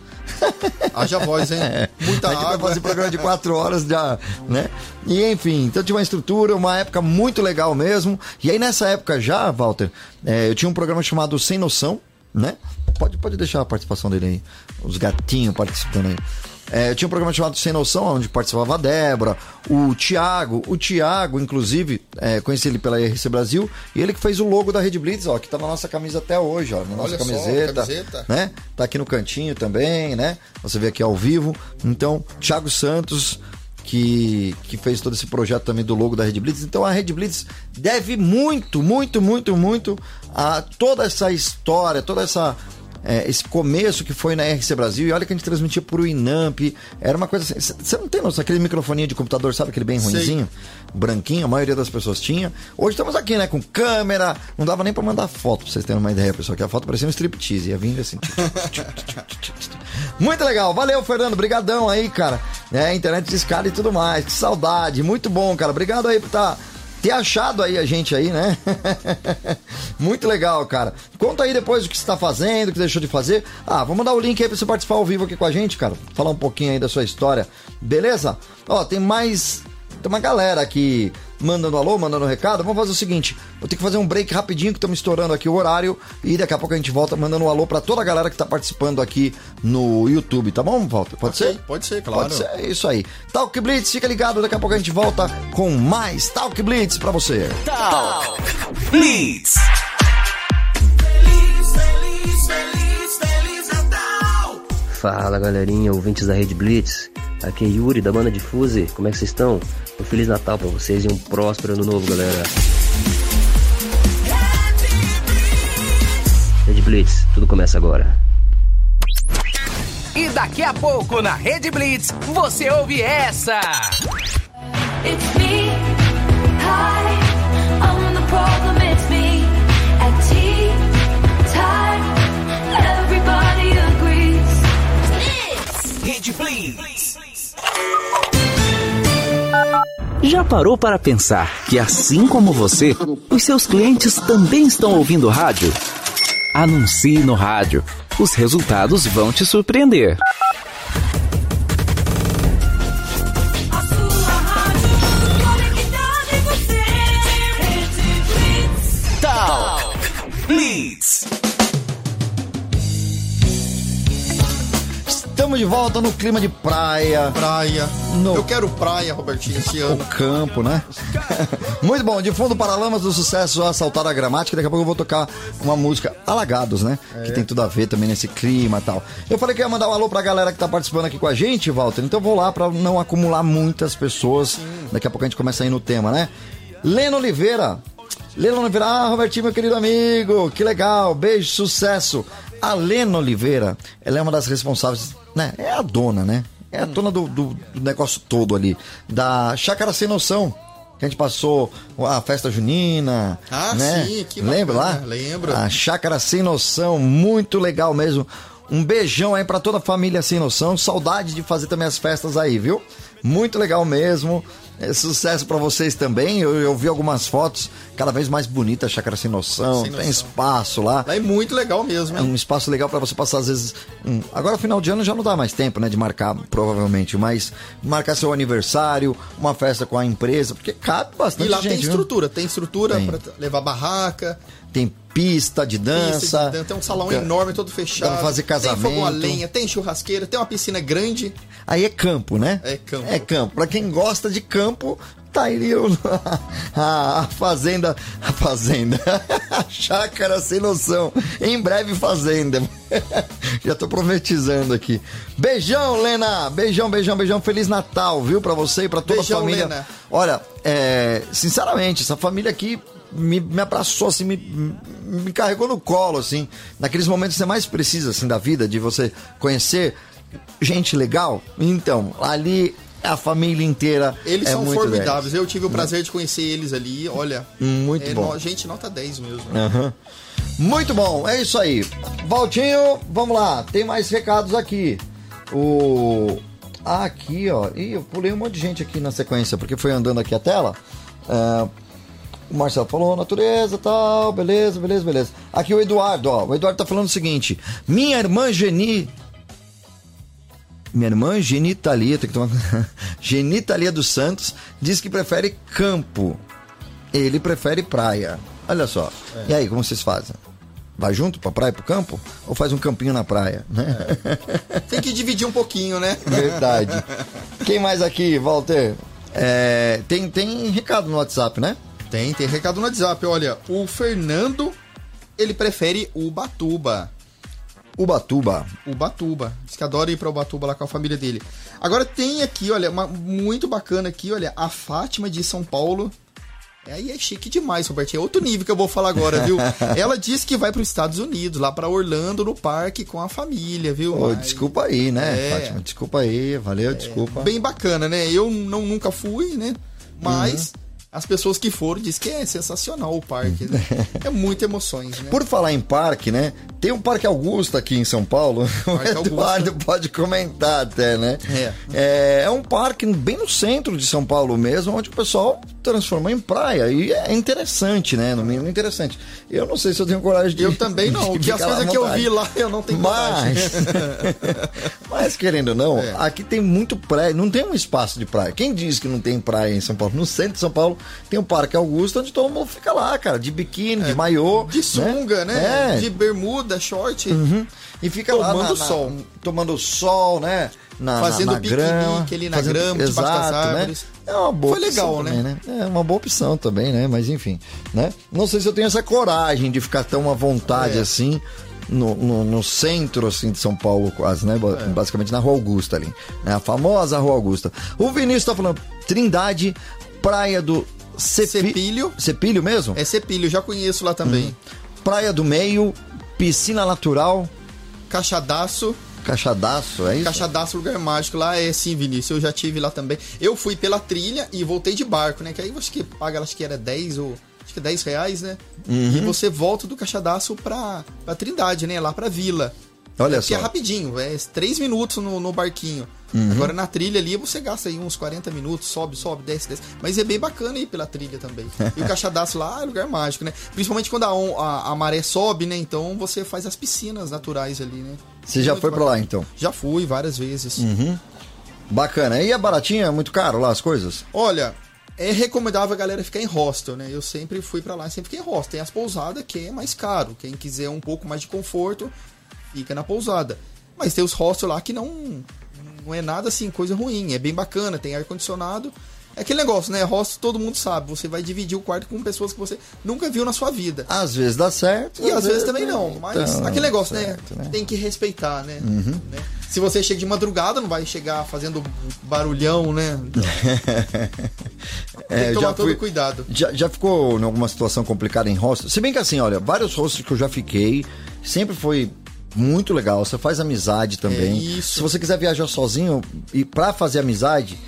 Haja voz, hein? <laughs> Muita Aí que vai fazer programa de 4 horas já, né? E enfim, então tinha uma estrutura, uma época muito legal mesmo. E aí nessa época já, Walter, é, eu tinha um programa chamado Sem Noção, né? Pode, pode deixar a participação dele aí, os gatinhos participando aí. É, tinha um programa chamado Sem Noção, onde participava a Débora, o Thiago. O Thiago, inclusive, é, conheci ele pela RC Brasil, e ele que fez o logo da Rede Blitz, ó, que tá na nossa camisa até hoje, ó, na nossa Olha só, camiseta, camiseta. né? Tá aqui no cantinho também, né? Você vê aqui ao vivo. Então, Thiago Santos, que, que fez todo esse projeto também do logo da Rede Blitz. Então, a Rede Blitz deve muito, muito, muito, muito a toda essa história, toda essa é, esse começo que foi na RC Brasil, e olha que a gente transmitia por Inamp, era uma coisa assim, você não tem noção, aquele microfoninho de computador, sabe aquele bem ruinzinho, branquinho, a maioria das pessoas tinha. Hoje estamos aqui, né, com câmera, não dava nem pra mandar foto, pra vocês terem uma ideia, pessoal, que a foto parecia um striptease, ia vindo assim. Muito legal, valeu, Fernando, brigadão aí, cara. É, internet de escada e tudo mais, que saudade, muito bom, cara. Obrigado aí por tá, ter achado aí a gente aí, né? <laughs> muito legal, cara. Conta aí depois o que você tá fazendo, o que deixou de fazer. Ah, vou mandar o link aí pra você participar ao vivo aqui com a gente, cara. Falar um pouquinho aí da sua história, beleza? Ó, tem mais... Tem uma galera aqui mandando alô, mandando recado. Vamos fazer o seguinte: eu tenho que fazer um break rapidinho, que estamos estourando aqui o horário. E daqui a pouco a gente volta mandando um alô pra toda a galera que tá participando aqui no YouTube, tá bom, Walter? Pode Ok, ser? pode ser, claro. Pode ser, é isso aí. Talk Blitz, fica ligado, daqui a pouco a gente volta com mais Talk Blitz pra você. Talk Blitz. Fala galerinha, ouvintes da Rede Blitz. Aqui é Yuri da banda Difuse. Como é que vocês estão? Um Feliz Natal pra vocês e um próspero ano novo, galera. Rede Blitz, tudo começa agora. E daqui a pouco na Rede Blitz você ouve essa. It's me. Hi, I'm the problem. It's me. At tea time, everybody agrees. Rede Blitz. Já parou para pensar que, assim como você, os seus clientes também estão ouvindo rádio? Anuncie no rádio. Os resultados vão te surpreender. Talk Blitz. Estamos de volta no clima de praia. Praia. No- Eu quero praia, Robertinho, esse O ano. campo, né? <laughs> Muito bom, de fundo Paralamas do Sucesso Assaltar a Gramática. Daqui a pouco eu vou tocar uma música Alagados, né? Que tem tudo a ver também nesse clima e tal. Eu falei que ia mandar um alô pra galera que tá participando aqui com a gente, Walter. Então eu vou lá pra não acumular muitas pessoas. Daqui a pouco a gente começa aí no tema, né? Leno Oliveira. Leno Oliveira, ah, Robertinho, meu querido amigo, que legal, beijo, sucesso. A Lena Oliveira, ela é uma das responsáveis, né? É a dona, né? É a dona do, do- do negócio todo ali. Da Chácara Sem Noção. Que a gente passou a festa junina. Ah, né? sim, que Lembra lá? lembro. A Chácara Sem Noção, muito legal mesmo. Um beijão aí pra toda a família Sem Noção. Saudade de fazer também as festas aí, viu? Muito legal mesmo. É, sucesso pra vocês também. Eu, eu vi algumas fotos cada vez mais bonita a Chácara Sem Noção. Sem Tem Noção. espaço lá. Lá é muito legal mesmo, É um espaço legal pra você passar, às vezes. um- Agora, final de ano já não dá mais tempo, né? De marcar, provavelmente. Mas marcar seu aniversário, uma festa com a empresa, porque cabe bastante E lá gente. tem viu? estrutura, tem estrutura Tem. pra levar barraca, Tem pista de dança. pista de dança, tem um salão enorme, todo fechado. dá pra fazer Tem fogão a casamento. lenha, tem churrasqueira, tem uma piscina grande. Aí é campo, né? É campo. É campo. Pra quem gosta de campo, tá aí <laughs> a, a fazenda. A fazenda. <laughs> A chácara sem noção. Em breve, fazenda. <laughs> Já tô profetizando aqui. Beijão, Lena. Beijão, beijão, beijão. Feliz Natal, viu? Pra você e pra toda Beijão, a família. Lena. Olha, é, sinceramente, essa família aqui me, me abraçou, assim, me, me carregou no colo, assim. Naqueles momentos que você mais precisa, assim, da vida, de você conhecer gente legal. Então, ali a família inteira Eles é são muito formidáveis. Eu tive o prazer de conhecer eles ali. Olha, Muito é bom. no- gente, nota 10 mesmo. 10. Aham. Muito bom, é isso aí. Valtinho, vamos lá, tem mais recados aqui. O. Ah, aqui, ó. Ih, eu pulei um monte de gente aqui na sequência, porque foi andando aqui a tela. É, O Marcelo falou, natureza, tal, beleza, beleza, beleza. Aqui o Eduardo, ó. O Eduardo tá falando o seguinte: Minha irmã Geni. Minha irmã Genitalia, tem que tomar. <laughs> Genitalia dos Santos diz que prefere campo. Ele prefere praia. Olha só. E aí, como vocês fazem? Vai junto pra praia, pro campo? Ou faz um campinho na praia? Né? Tem que dividir um pouquinho, né? <laughs> Verdade. Quem mais aqui, Walter? É, tem, tem recado no WhatsApp, né? Tem, tem recado no WhatsApp. Olha, o Fernando, ele prefere Ubatuba. Ubatuba. Ubatuba. Diz que adora ir pra Ubatuba lá com a família dele. Agora tem aqui, olha, uma muito bacana aqui, olha, a Fátima de São Paulo. Aí é chique demais, Robertinho. É outro nível que eu vou falar agora, viu? <laughs> Ela disse que vai para os Estados Unidos, lá para Orlando, no parque, com a família, viu? Mas- desculpa aí, né, É. Fátima? Desculpa aí, valeu, desculpa. Bem bacana, né? Eu não, nunca fui, né? Mas Uhum. As pessoas que foram dizem que é sensacional o parque. né? <laughs> É muitas emoções, né? Por falar em parque, né? Tem um Parque Augusta aqui em São Paulo. Parque <laughs> o Eduardo pode comentar até, né? É. É, é um parque bem no centro de São Paulo mesmo, onde o pessoal transformou em praia. E é interessante, né? No mínimo interessante. Eu não sei se eu tenho coragem de. Eu também não. <laughs> de Que as coisas que eu vi lá, eu não tenho Mas, <laughs> mas querendo ou não, É. aqui tem muito praia, não tem um espaço de praia. Quem diz que não tem praia em São Paulo? No centro de São Paulo tem o Parque Augusto, onde todo mundo fica lá, cara, de biquíni, de maiô. É. De sunga, né? É. De bermuda, short. Uhum. E fica lá Tomando na- na- sol. tomando sol, né? Na, Fazendo na, na grama, ali na grama, debaixo das exato, árvores. Né? É uma boa Foi legal, opção também, né? É uma boa opção também, né? Mas enfim, né? Não sei se eu tenho essa coragem de ficar tão à vontade É. assim no, no, no centro assim de São Paulo quase, né? É. Basicamente na Rua Augusta ali, né? A famosa Rua Augusta. O Vinícius tá falando Trindade, Praia do Cepi... Cepilho. Cepilho mesmo? É Cepilho, já conheço lá também. Praia do Meio, Piscina Natural, Caixadaço. Caixadaço, é isso? Caixadaço Lugar Mágico lá é sim, Vinícius. Eu já tive lá também. Eu fui pela trilha e voltei de barco, né? Que aí acho que paga, acho que era 10 ou. Acho que 10 reais, né? Uhum. E você volta do Caixadaço pra, pra Trindade, né? Lá pra vila. Olha Que é só. rapidinho, é 3 minutos no, no barquinho. Uhum. Agora na trilha ali você gasta aí uns 40 minutos, sobe, sobe, desce, desce. Mas é bem bacana ir pela trilha também. <laughs> E o caixadaço lá é lugar mágico, né? Principalmente quando a, a, a maré sobe, né? Então você faz as piscinas naturais ali, né? Você já Muito foi pra bacana. lá então? Já fui várias vezes. Uhum. Bacana. E é baratinho? É muito caro lá as coisas? Olha, é recomendável a galera ficar em hostel, né? Eu sempre fui pra lá e sempre fiquei em hostel. Tem as pousadas que é mais caro. Quem quiser um pouco mais de conforto, fica na pousada. Mas tem os hostels lá que não, não é nada assim, coisa ruim. É bem bacana, tem ar-condicionado. É aquele negócio, né? Hostel todo mundo sabe. Você vai dividir o quarto com pessoas que você nunca viu na sua vida. Às vezes dá certo. E às vezes também não. Mas Então, aquele negócio, certo, né? Tem que respeitar, né? né? Se você chega de madrugada, não vai chegar fazendo barulhão, né? <laughs> Tem que tomar todo cuidado. Já, já ficou em alguma situação complicada em hostel? Se bem que assim, olha, vários hostels que eu já fiquei, sempre foi muito legal. Você faz amizade também. É isso. Se você quiser viajar sozinho e pra fazer amizade,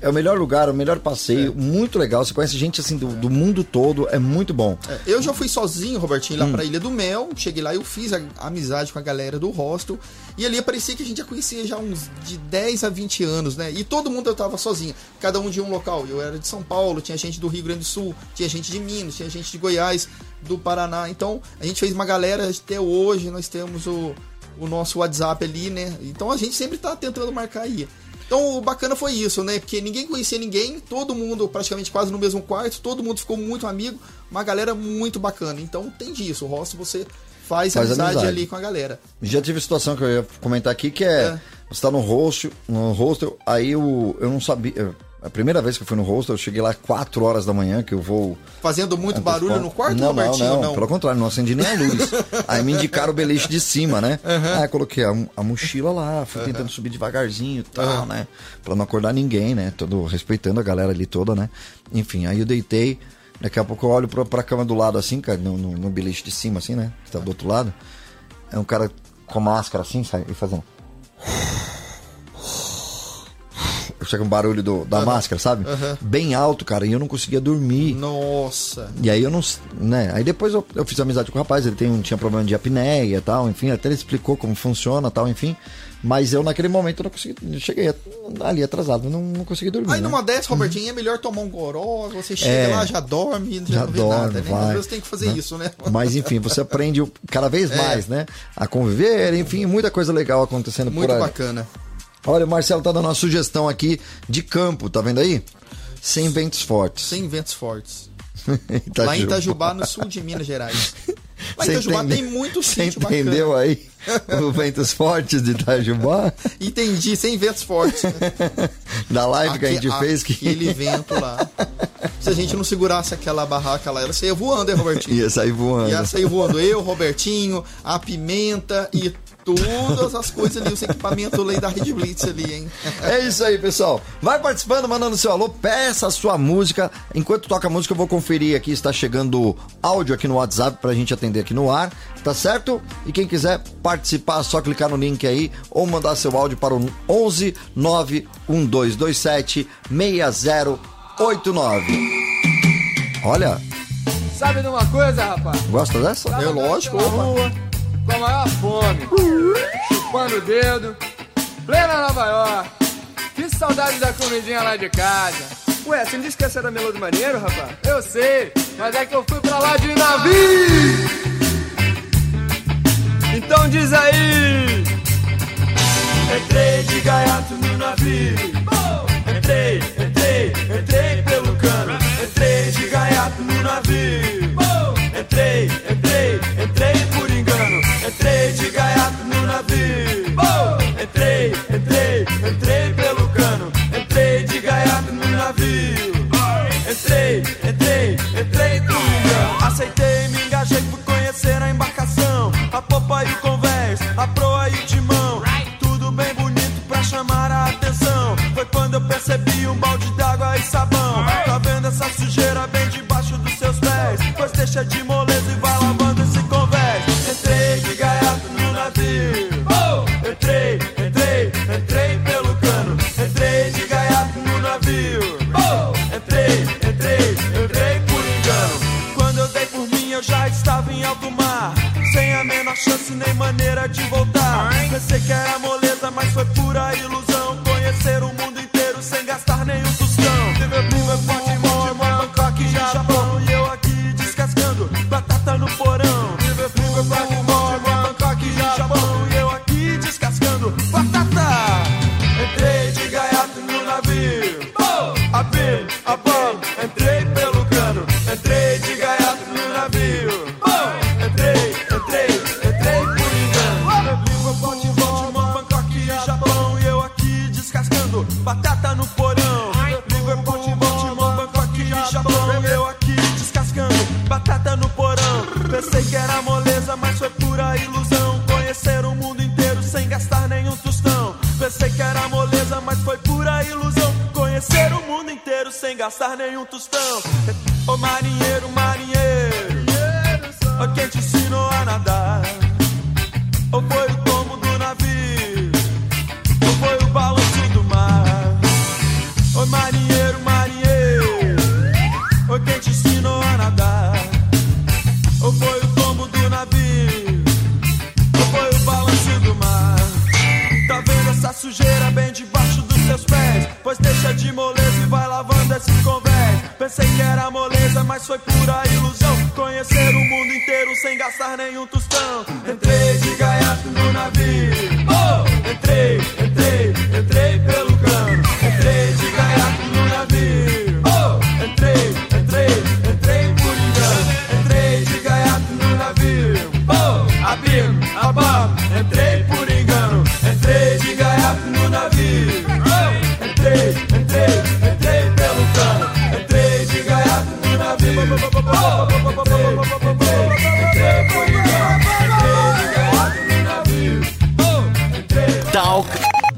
é o melhor lugar, o melhor passeio, muito legal. Você conhece gente assim do, do mundo todo, é muito bom. É, Eu já fui sozinho, Robertinho, lá Hum. pra Ilha do Mel. Cheguei lá e eu fiz a amizade com a galera do hostel. E ali parecia que a gente já conhecia já uns de 10 a 20 anos, né? E todo mundo eu tava sozinho. Cada um de um local. Eu era de São Paulo, tinha gente do Rio Grande do Sul, tinha gente de Minas, tinha gente de Goiás, do Paraná. Então, a gente fez uma galera até hoje. Nós temos o, o nosso WhatsApp ali, né? Então a gente sempre tá tentando marcar aí. Então o bacana foi isso, né? Porque ninguém conhecia ninguém, todo mundo praticamente quase no mesmo quarto, todo mundo ficou muito amigo, uma galera muito bacana. Então tem disso, o hostel você faz, Faz amizade, amizade. ali com a galera. Já tive situação que eu ia comentar aqui que é, você tá no hostel, no hostel, aí eu, eu não sabia. eu- a primeira vez que eu fui no hostel, eu cheguei lá 4 horas da manhã, que eu vou. Fazendo muito antecipar. barulho no quarto, não, Robertinho? Não, não, Não. pelo contrário, não acendi nem a luz. <laughs> aí me indicaram o beliche de cima, né? Aí eu coloquei a, a mochila lá, fui tentando subir devagarzinho e tal, Aham. né? Pra não acordar ninguém, né? Todo, respeitando a galera ali toda, né? Enfim, aí eu deitei. Daqui a pouco eu olho pra, pra cama do lado assim, cara, no, no, no beliche de cima, assim, né? Que tá do outro lado. É um cara com máscara assim, sai e fazendo. Chega um barulho do, da Aham. máscara, sabe? Aham. Bem alto, cara, e eu não conseguia dormir. Nossa. E aí eu não. né? Aí depois eu, eu fiz amizade com o rapaz, ele tem, um- tinha problema de apneia e tal, enfim, até ele explicou como funciona tal, enfim. Mas eu naquele momento não consegui. cheguei ali atrasado, não, não consegui dormir. Aí né? numa dessas, Robertinho, é melhor tomar um goró, você chega É. lá, já dorme, já, Já não vê dorme, nada, né? vai, Às vezes tem que fazer né? isso, né? Mas enfim, você aprende cada vez <laughs> É. mais, né? A conviver, enfim, muita coisa legal acontecendo Muito por aí. bacana. Olha, o Marcelo tá dando uma sugestão aqui de campo, tá vendo aí? Sem ventos fortes. Sem ventos fortes. <laughs> Itajubá. Lá em Itajubá, no sul de Minas Gerais. Lá em Você Itajubá entende- tem muito Você sítio bacana. entendeu aí? Os ventos fortes de Itajubá? <laughs> Entendi, sem ventos fortes. Da live que a gente fez que Aquele vento lá. Se a gente não segurasse aquela barraca lá, ela saía voando, hein, Robertinho? ia sair voando. Ia sair voando. Eu, Robertinho, a pimenta e todas as coisas ali, os equipamentos ali da Red Blitz ali, hein? <laughs> É isso aí, pessoal. Vai participando, mandando seu alô, peça a sua música. Enquanto toca a música, eu vou conferir aqui, está chegando áudio aqui no WhatsApp pra gente atender aqui no ar, tá certo? E quem quiser participar, é só clicar no link aí ou mandar seu áudio para o 11 91227 6089. Olha, Sabe de uma coisa, rapaz? gosta dessa? Andando pela rua, com a maior fome, chupando o dedo, plena Nova York. Que saudade da comidinha lá de casa. Ué, você não disse que essa era Melô do Marinheiro, rapaz? Eu sei, mas é que eu fui pra lá de navio. Então diz aí. Entrei de gaiato no navio. Entrei, entrei, entrei pelo cano. Entrei de gaiato no navio. Entrei, entrei. Entrei de gaiato no navio. Entrei, entrei, entrei pelo cano. Entrei de gaiato no navio. Entrei, entrei, entrei por engano. Aceitei, me engajei, fui conhecer a embarcação. A popa e o convés, a proa e o timão. Tudo bem bonito pra chamar a atenção. Foi quando eu percebi um balde d'água e sabão. Tá vendo essa sujeira bem debaixo dos seus pés? Pois deixa de moleza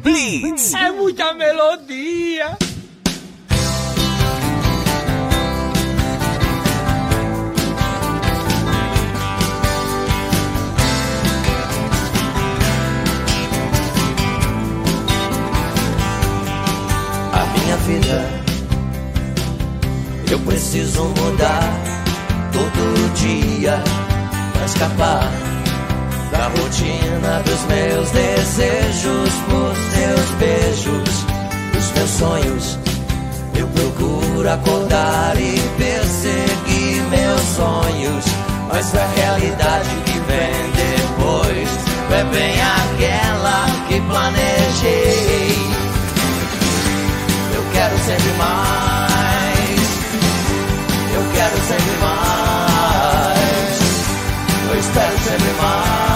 Blitz. É muita melodia. a minha vida. Eu preciso mudar todo dia pra escapar da rotina dos meus desejos por teus beijos, dos meus sonhos. Eu procuro acordar e perseguir meus sonhos, mas a realidade que vem depois é bem aquela que planejei. Eu quero sempre mais. Eu quero sempre mais. Eu espero sempre mais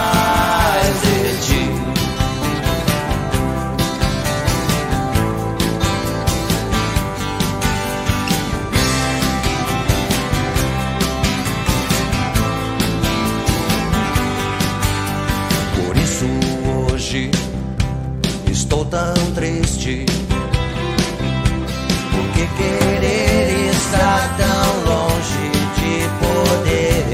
tão triste. Porque querer estar tão longe de poder.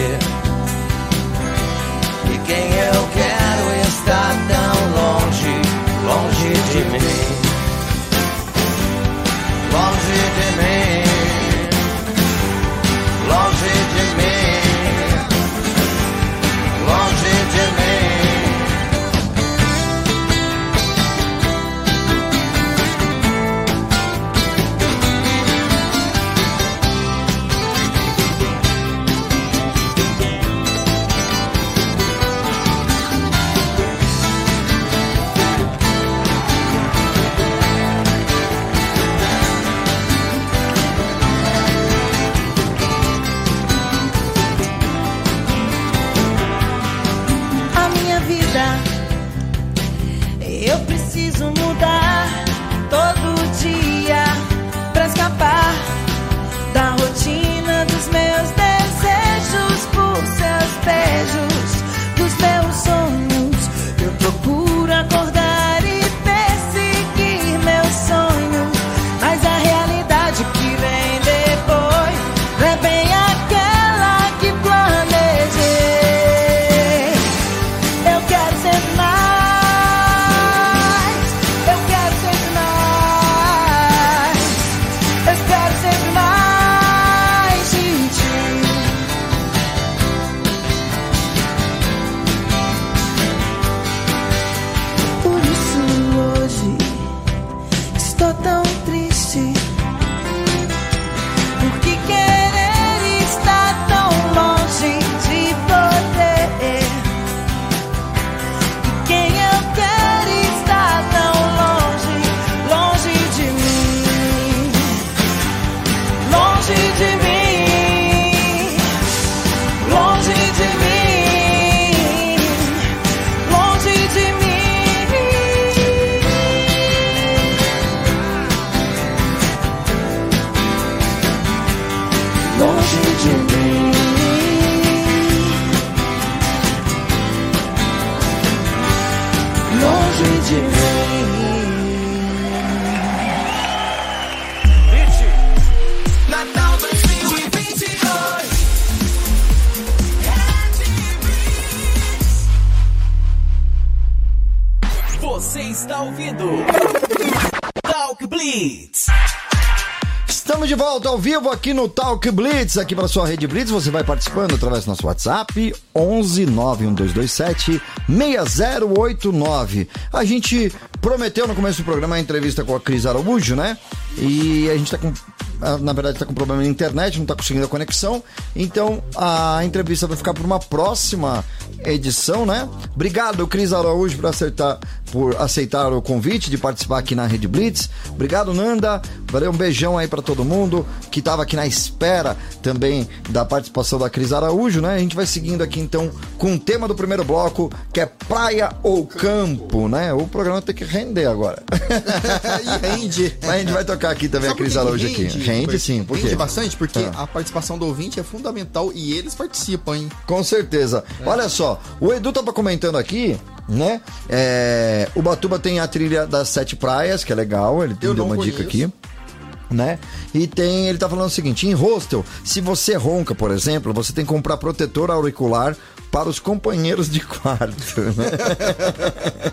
Estamos de volta ao vivo aqui no Talk Blitz, aqui para sua rede Blitz. Você vai participando através do nosso WhatsApp 11 91227 6089. A gente prometeu no começo do programa a entrevista com a Cris Araújo, né? E a gente tá com na verdade tá com problema na internet, não tá conseguindo a conexão. Então a entrevista vai ficar para uma próxima edição, né? Obrigado, Cris Araújo, por acertar, por aceitar o convite de participar aqui na Rede Blitz. Obrigado, Nanda. Valeu, um beijão aí para todo mundo que tava aqui na espera também da participação da Cris Araújo, né? A gente vai seguindo aqui então com o tema do primeiro bloco, que é praia ou campo, né? O programa tem que render agora. <laughs> e rende. Mas a gente vai tocar aqui também Sabe a Cris Araújo que aqui. Rende sim, por quê? Rende bastante, porque Ah. a participação do ouvinte é fundamental e eles participam, hein? Com certeza. Olha só, o Edu tava comentando aqui, né? É, o Batuba tem a trilha das sete praias, que é legal, ele Eu deu uma dica conheço. aqui. Né? E tem, ele tá falando o seguinte: em hostel, se você ronca, por exemplo, você tem que comprar protetor auricular para os companheiros de quarto. Né?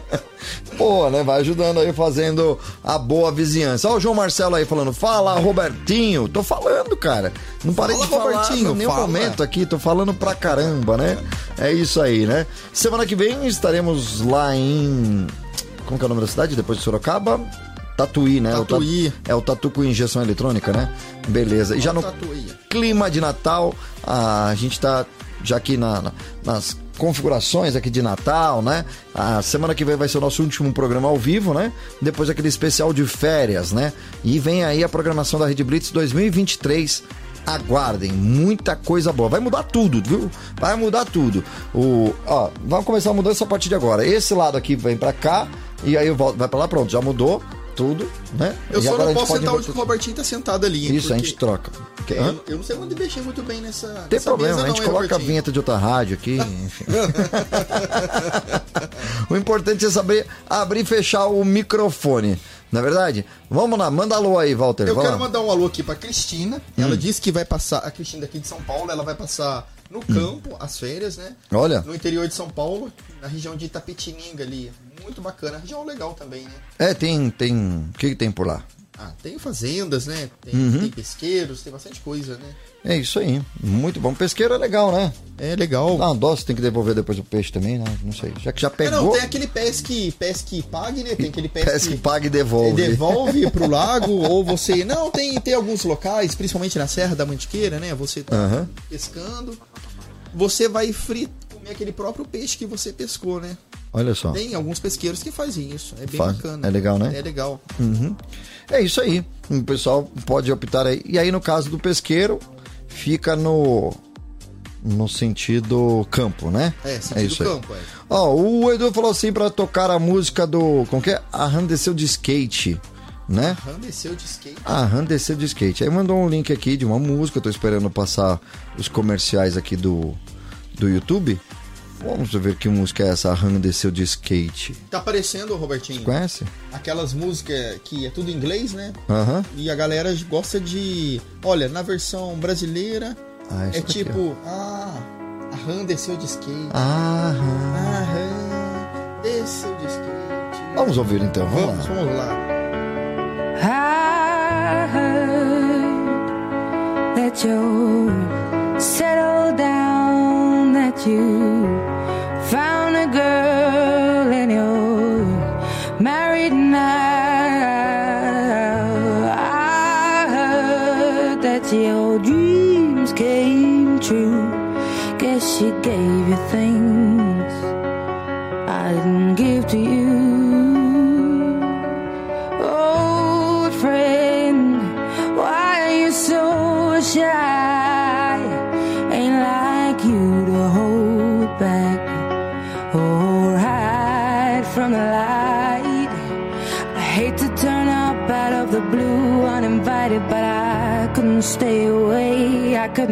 <laughs> Pô, né? Vai ajudando aí fazendo a boa vizinhança. Ó, o João Marcelo aí falando: fala, Robertinho. Tô falando, cara. Não parei Fala, de falar Robertinho, em nenhum fala. momento aqui, tô falando pra caramba, né? É isso aí, né? Semana que vem estaremos lá em. Como que é o nome da cidade? Depois de Sorocaba? Tatuí, né? O ta- Tatuí. É o tatu com injeção eletrônica, né? Beleza. E já no Tatuí. clima de Natal, a gente tá já aqui na- na- nas configurações aqui de Natal, né? A semana que vem vai ser o nosso último programa ao vivo, né? Depois aquele especial de férias, né? E vem aí a programação da Rede Blitz 2023. Aguardem, muita coisa boa. Vai mudar tudo, viu? Vai mudar tudo. O, ó, vamos começar a mudança a partir de agora. Esse lado aqui vem pra cá e aí volto, vai pra lá, pronto, já mudou tudo, né? Eu E só a não posso sentar onde o Robertinho tá sentado ali. Isso, a gente troca. eu, eu não sei onde mexer muito bem nessa. Tem nessa problema, mesa a gente não, coloca a Robertinho? vinheta de outra rádio aqui, enfim. <laughs> o importante é saber abrir e fechar o microfone. Não é verdade? Vamos lá, manda alô aí, Walter. Eu quero lá. mandar um alô aqui pra Cristina. Hum. Ela disse que vai passar. A Cristina daqui de São Paulo, ela vai passar no campo as férias, né? Hum. Olha. No interior de São Paulo, na região de Itapetininga ali. Muito bacana. Região legal também, né? É, tem, tem. O que, que tem por lá? Ah, tem fazendas, né? Tem, Uhum. tem pesqueiros, tem bastante coisa, né? É isso aí. Muito bom. Pesqueiro é legal, né? É legal. Uma dose, tem que devolver depois o peixe também, né? Não sei. Já que já É, pegou. não, tem aquele pesque, pesque pague, né? Tem aquele pesque, Pesque, pague e devolve. devolve <laughs> pro lago, ou você. Não, tem, tem alguns locais, principalmente na Serra da Mantiqueira, né? Você tá Aham. pescando, você vai frit, comer aquele próprio peixe que você pescou, né? Olha só. Tem alguns pesqueiros que fazem isso. É bem Faz. bacana. É legal, né? É legal. Uhum. É isso aí. O pessoal pode optar aí. E aí, no caso do pesqueiro, fica no. No sentido campo, né? É, sentido isso aí. campo, é. Ó, o Edu falou assim pra tocar a música do. Como que é? A Han desceu de skate, né? Ram desceu de skate. A Han desceu de skate. Aí mandou um link aqui de uma música. Eu tô esperando passar os comerciais aqui do, do YouTube. Vamos ver que música é essa. A Han desceu de skate. Tá aparecendo, Robertinho? Conhece? Aquelas músicas que é tudo em inglês, né? Aham. E a galera gosta de. Olha, na versão brasileira Ah, é tipo. Ah, a Han desceu de skate. Ah, A Han desceu de skate. Vamos ouvir então. Vamos, Vamos, lá. vamos lá. I heard that you settled down, that you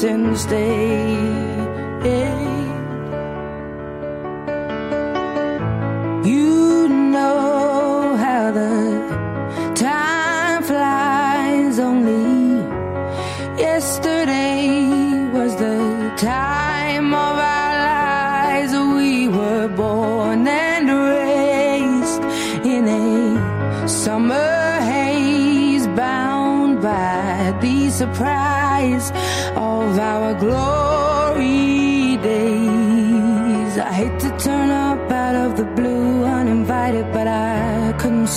since day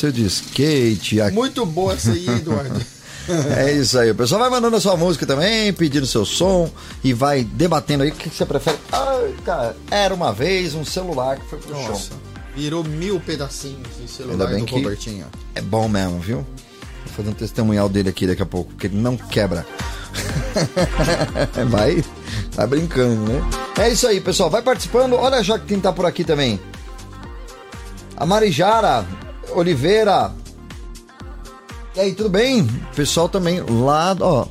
Desceu de skate. A... Muito boa essa aí, Eduardo. <laughs> É isso aí. O pessoal vai mandando a sua música também, pedindo seu som e vai debatendo aí o que você prefere. Ai, cara, era uma vez um celular que foi pro Nossa, chão. virou mil pedacinhos de Ainda celular bem do Robertinho. é bom mesmo, viu? Vou fazer um testemunhal dele aqui daqui a pouco, porque ele não quebra. <laughs> vai, vai brincando, né? É isso aí, pessoal. Vai participando. Olha já quem tá por aqui também. A Marijara Oliveira. E aí, tudo bem? Pessoal também lá, ó.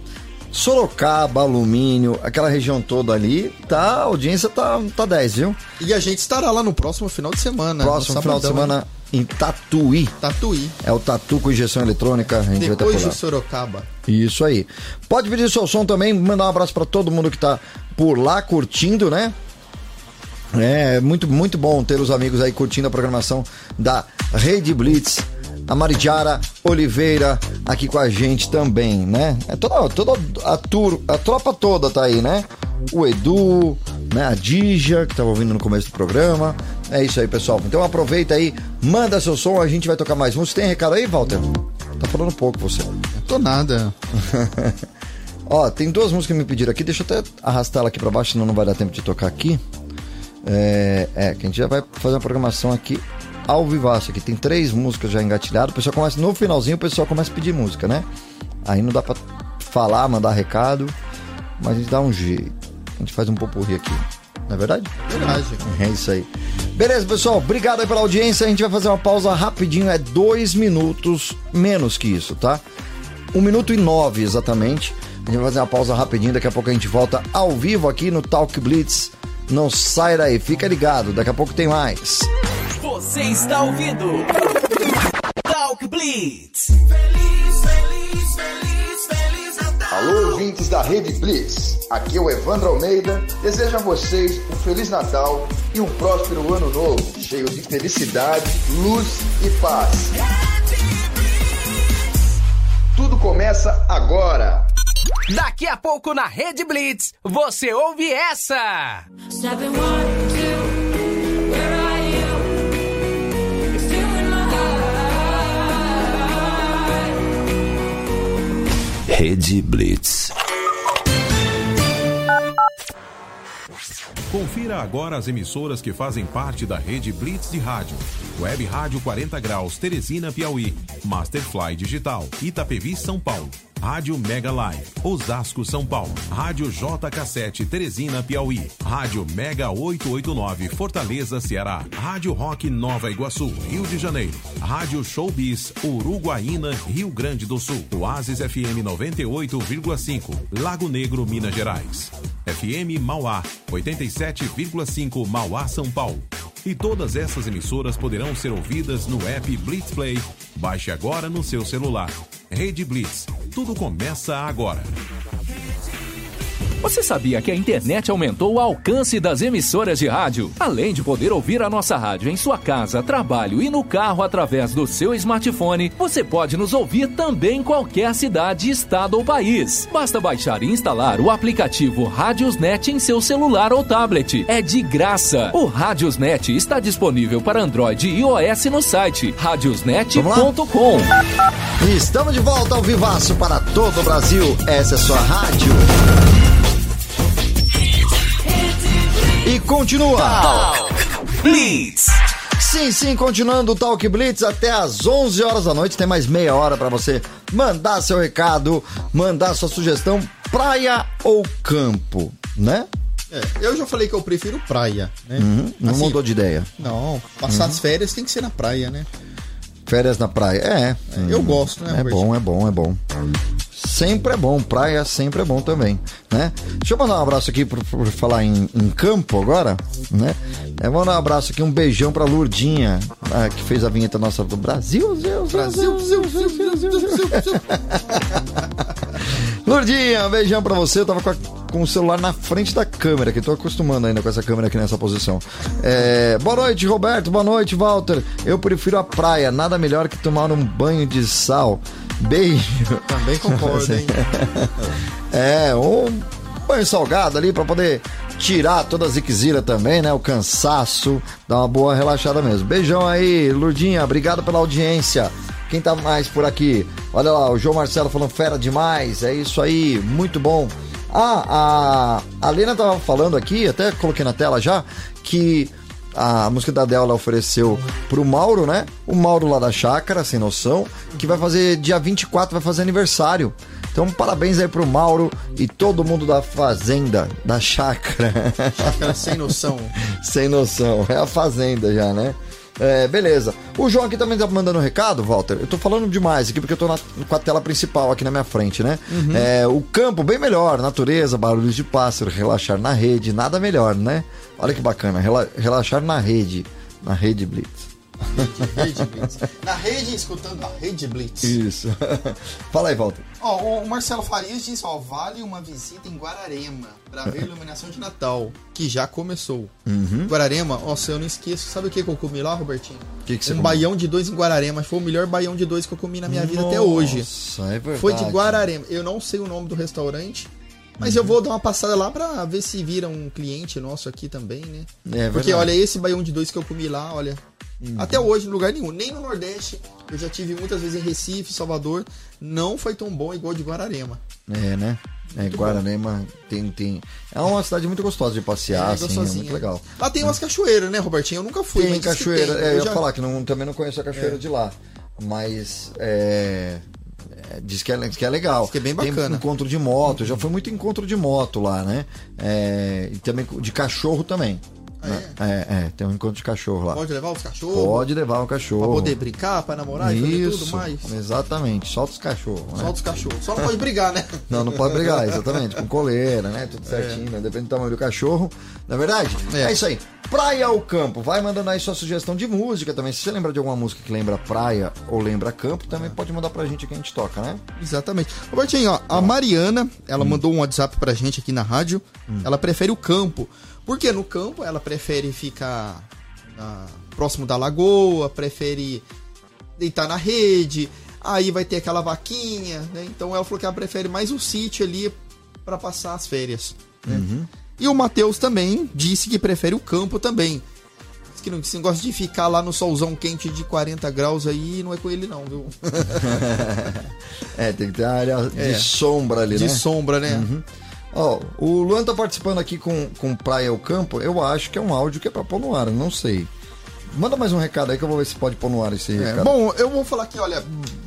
Sorocaba, Alumínio, aquela região toda ali, tá, a audiência tá, tá 10, viu? E a gente estará lá no próximo final de semana. Próximo final de semana em Tatuí. Tatuí. É o Tatu com injeção eletrônica, a gente vai Depois estar por de. Sorocaba. Isso aí. Pode pedir seu som também, mandar um abraço pra todo mundo que tá por lá curtindo, né? É muito, muito bom ter os amigos aí curtindo a programação da Rede Blitz. A Maridiara Oliveira aqui com a gente também, né? É toda, toda a, tur, a tropa toda tá aí, né? O Edu, né? A Dija, que tava ouvindo no começo do programa. É isso aí, pessoal. Então aproveita aí, manda seu som, a gente vai tocar mais música. Tem recado aí, Walter? Tá falando pouco você. Não tô nada. <laughs> Ó, tem duas músicas que me pediram aqui, deixa eu até arrastar ela aqui pra baixo, senão não vai dar tempo de tocar aqui. É, é, que a gente já vai fazer uma programação aqui ao vivaço aqui. Tem três músicas já engatilhadas. O pessoal começa, no finalzinho, o pessoal começa a pedir música, né? Aí não dá pra falar, mandar recado, mas a gente dá um jeito. A gente faz um popurri aqui. Não é verdade? Verdade. É isso aí. Beleza, pessoal. Obrigado aí pela audiência. A gente vai fazer uma pausa rapidinho. É dois minutos menos que isso, tá? Um minuto e nove exatamente. A gente vai fazer uma pausa rapidinho. Daqui a pouco a gente volta ao vivo aqui no Talk Blitz. Não sai daí, fica ligado. Daqui a pouco tem mais. Você está ouvindo Talk Blitz. Feliz, feliz, feliz, feliz Natal. Alô, ouvintes da Rede Blitz. Aqui é o Evandro Almeida. Desejo a vocês um Feliz Natal e um próspero Ano Novo, cheio de felicidade, luz e paz. Tudo começa agora. Daqui a pouco na Rede Blitz, você ouve essa. Seven, one, Rede Blitz. Confira agora as emissoras que fazem parte da rede Blitz de Rádio. Web Rádio 40 Graus, Teresina, Piauí. Masterfly Digital, Itapevi, São Paulo. Rádio Mega Live, Osasco, São Paulo. Rádio JK7, Teresina, Piauí. Rádio Mega 889, Fortaleza, Ceará. Rádio Rock Nova Iguaçu, Rio de Janeiro. Rádio Showbiz, Uruguaína, Rio Grande do Sul. Oasis FM 98,5, Lago Negro, Minas Gerais. FM Mauá, 87,5 Mauá, São Paulo. E todas essas emissoras poderão ser ouvidas no app Blitz Play. Baixe agora no seu celular. Rede Blitz. Tudo começa agora. Você sabia que a internet aumentou o alcance das emissoras de rádio? Além de poder ouvir a nossa rádio em sua casa, trabalho e no carro através do seu smartphone, você pode nos ouvir também em qualquer cidade, estado ou país. Basta baixar e instalar o aplicativo Radiosnet em seu celular ou tablet. É de graça. O Radiosnet está disponível para Android e iOS no site radiosnet.com. Estamos de volta ao vivaço para todo o Brasil. Essa é a sua rádio. Continua. Blitz. Sim, sim, continuando o Talk Blitz até às 11 horas da noite. Tem mais meia hora para você mandar seu recado, mandar sua sugestão, praia ou campo, né? É, eu já falei que eu prefiro praia, né? Uhum, não Assim, mudou de ideia. Não, passar Uhum. as férias tem que ser na praia, né? Férias na praia. É. eu gosto, né, É bom, é bom, é bom. Sempre é bom, praia sempre é bom também, né? Deixa eu mandar um abraço aqui por, por falar em, em campo agora, né? Vou mandar um abraço aqui, um beijão pra Lurdinha, ah, que fez a vinheta nossa do Brasil, Zeus, Brasil, Lurdinha, um beijão pra você. Eu tava com, a- com o celular na frente da câmera, que tô acostumando ainda com essa câmera aqui nessa posição. É, boa noite, Roberto. Boa noite, Walter. Eu prefiro a praia, nada melhor que tomar um banho de sal. Beijo. <laughs> Também concordo, hein? <laughs> É, um banho salgado ali pra poder tirar toda a ziquezira também, né? O cansaço, dar uma boa relaxada mesmo. Beijão aí, Lurdinha. Obrigado pela audiência. Quem tá mais por aqui? Olha lá, o João Marcelo falando fera demais. É isso aí, muito bom. Ah, a, a Lena tava falando aqui, até coloquei na tela já, que a música da Adele ela ofereceu pro Mauro, né? O Mauro lá da Chácara, sem noção, que vai fazer dia 24, vai fazer aniversário. Então, parabéns aí pro Mauro e todo mundo da Fazenda, da Chácara. Chácara sem <laughs> noção. sem noção. É a Fazenda já, né? É, beleza. O João aqui também tá mandando um recado, Walter. Eu tô falando demais aqui porque eu tô na- com a tela principal aqui na minha frente, né? Uhum. É, o campo bem melhor, natureza, barulhos de pássaro, relaxar na rede, nada melhor, né? Olha que bacana, rela- relaxar na rede, na rede Blitz. Rede Blitz. Na rede, escutando a Rede Blitz. Isso. <laughs> Fala aí, Walter. Ó, o Marcelo Farias disse, ó, vale uma visita em Guararema pra ver a iluminação de Natal, que já começou. Uhum. Guararema, ó, se eu não esqueço, sabe o que, que eu comi lá, Robertinho? Que que um comeu? baião de dois em Guararema. Foi o melhor baião de dois que eu comi na minha vida até hoje. Nossa, é verdade. Foi de Guararema. Eu não sei o nome do restaurante, mas Uhum. eu vou dar uma passada lá pra ver se vira um cliente nosso aqui também, né? É Porque verdade. olha, esse baião de dois que eu comi lá, olha. Uhum. Até hoje, em lugar nenhum, nem no Nordeste. Eu já tive muitas vezes em Recife, Salvador. Não foi tão bom igual de Guararema. É, né? É, Guararema tem, tem. É uma cidade muito gostosa de passear, É, assim, é muito legal. Lá tem umas cachoeiras, né, Robertinho? Eu nunca fui, Tem cachoeira, tem. é, eu ia já- falar que não, também não conheço a cachoeira É. de lá. Mas é, é, diz, que é, diz que é legal. Diz que é bem Tem bacana. encontro de moto, já foi muito encontro de moto lá, né? É, e também de cachorro também. Né? É, é, tem um encontro de cachorro lá. Pode levar os cachorros? Pode levar o cachorro. Pra poder brincar, pra namorar e fazer tudo Isso, mais. exatamente. Solta os cachorros. né? Solta os cachorros. Só não pode brigar, né? <laughs> Não, não pode brigar, exatamente. Com coleira, né? Tudo É. certinho, né? Depende do tamanho do cachorro. Na é verdade? É. isso aí. Praia ou campo? Vai mandando aí sua sugestão de música também. Se você lembra de alguma música que lembra praia ou lembra campo, também pode mandar pra gente que a gente toca, né? Exatamente. Robertinho, ó, a Mariana, ela Hum. mandou um WhatsApp pra gente aqui na rádio. Ela prefere o campo. Porque no campo ela prefere ficar na- próximo da lagoa, prefere deitar na rede. Aí vai ter aquela vaquinha, né? Então ela falou que ela prefere mais o sítio ali pra passar as férias. né? Uhum. E o Matheus também disse que prefere o campo também. Diz que não, que gosta de ficar lá no solzão quente de 40 graus aí, não é com ele não, viu? <laughs> É, tem que ter a área É. de sombra ali, De né? sombra, né? Uhum. Ó, o Luan tá participando aqui com, com Praia ou Campo. Eu acho que é um áudio que é pra pôr no ar, não sei. Manda mais um recado aí que eu vou ver se pode pôr no ar esse É, recado. bom, eu vou falar aqui, olha,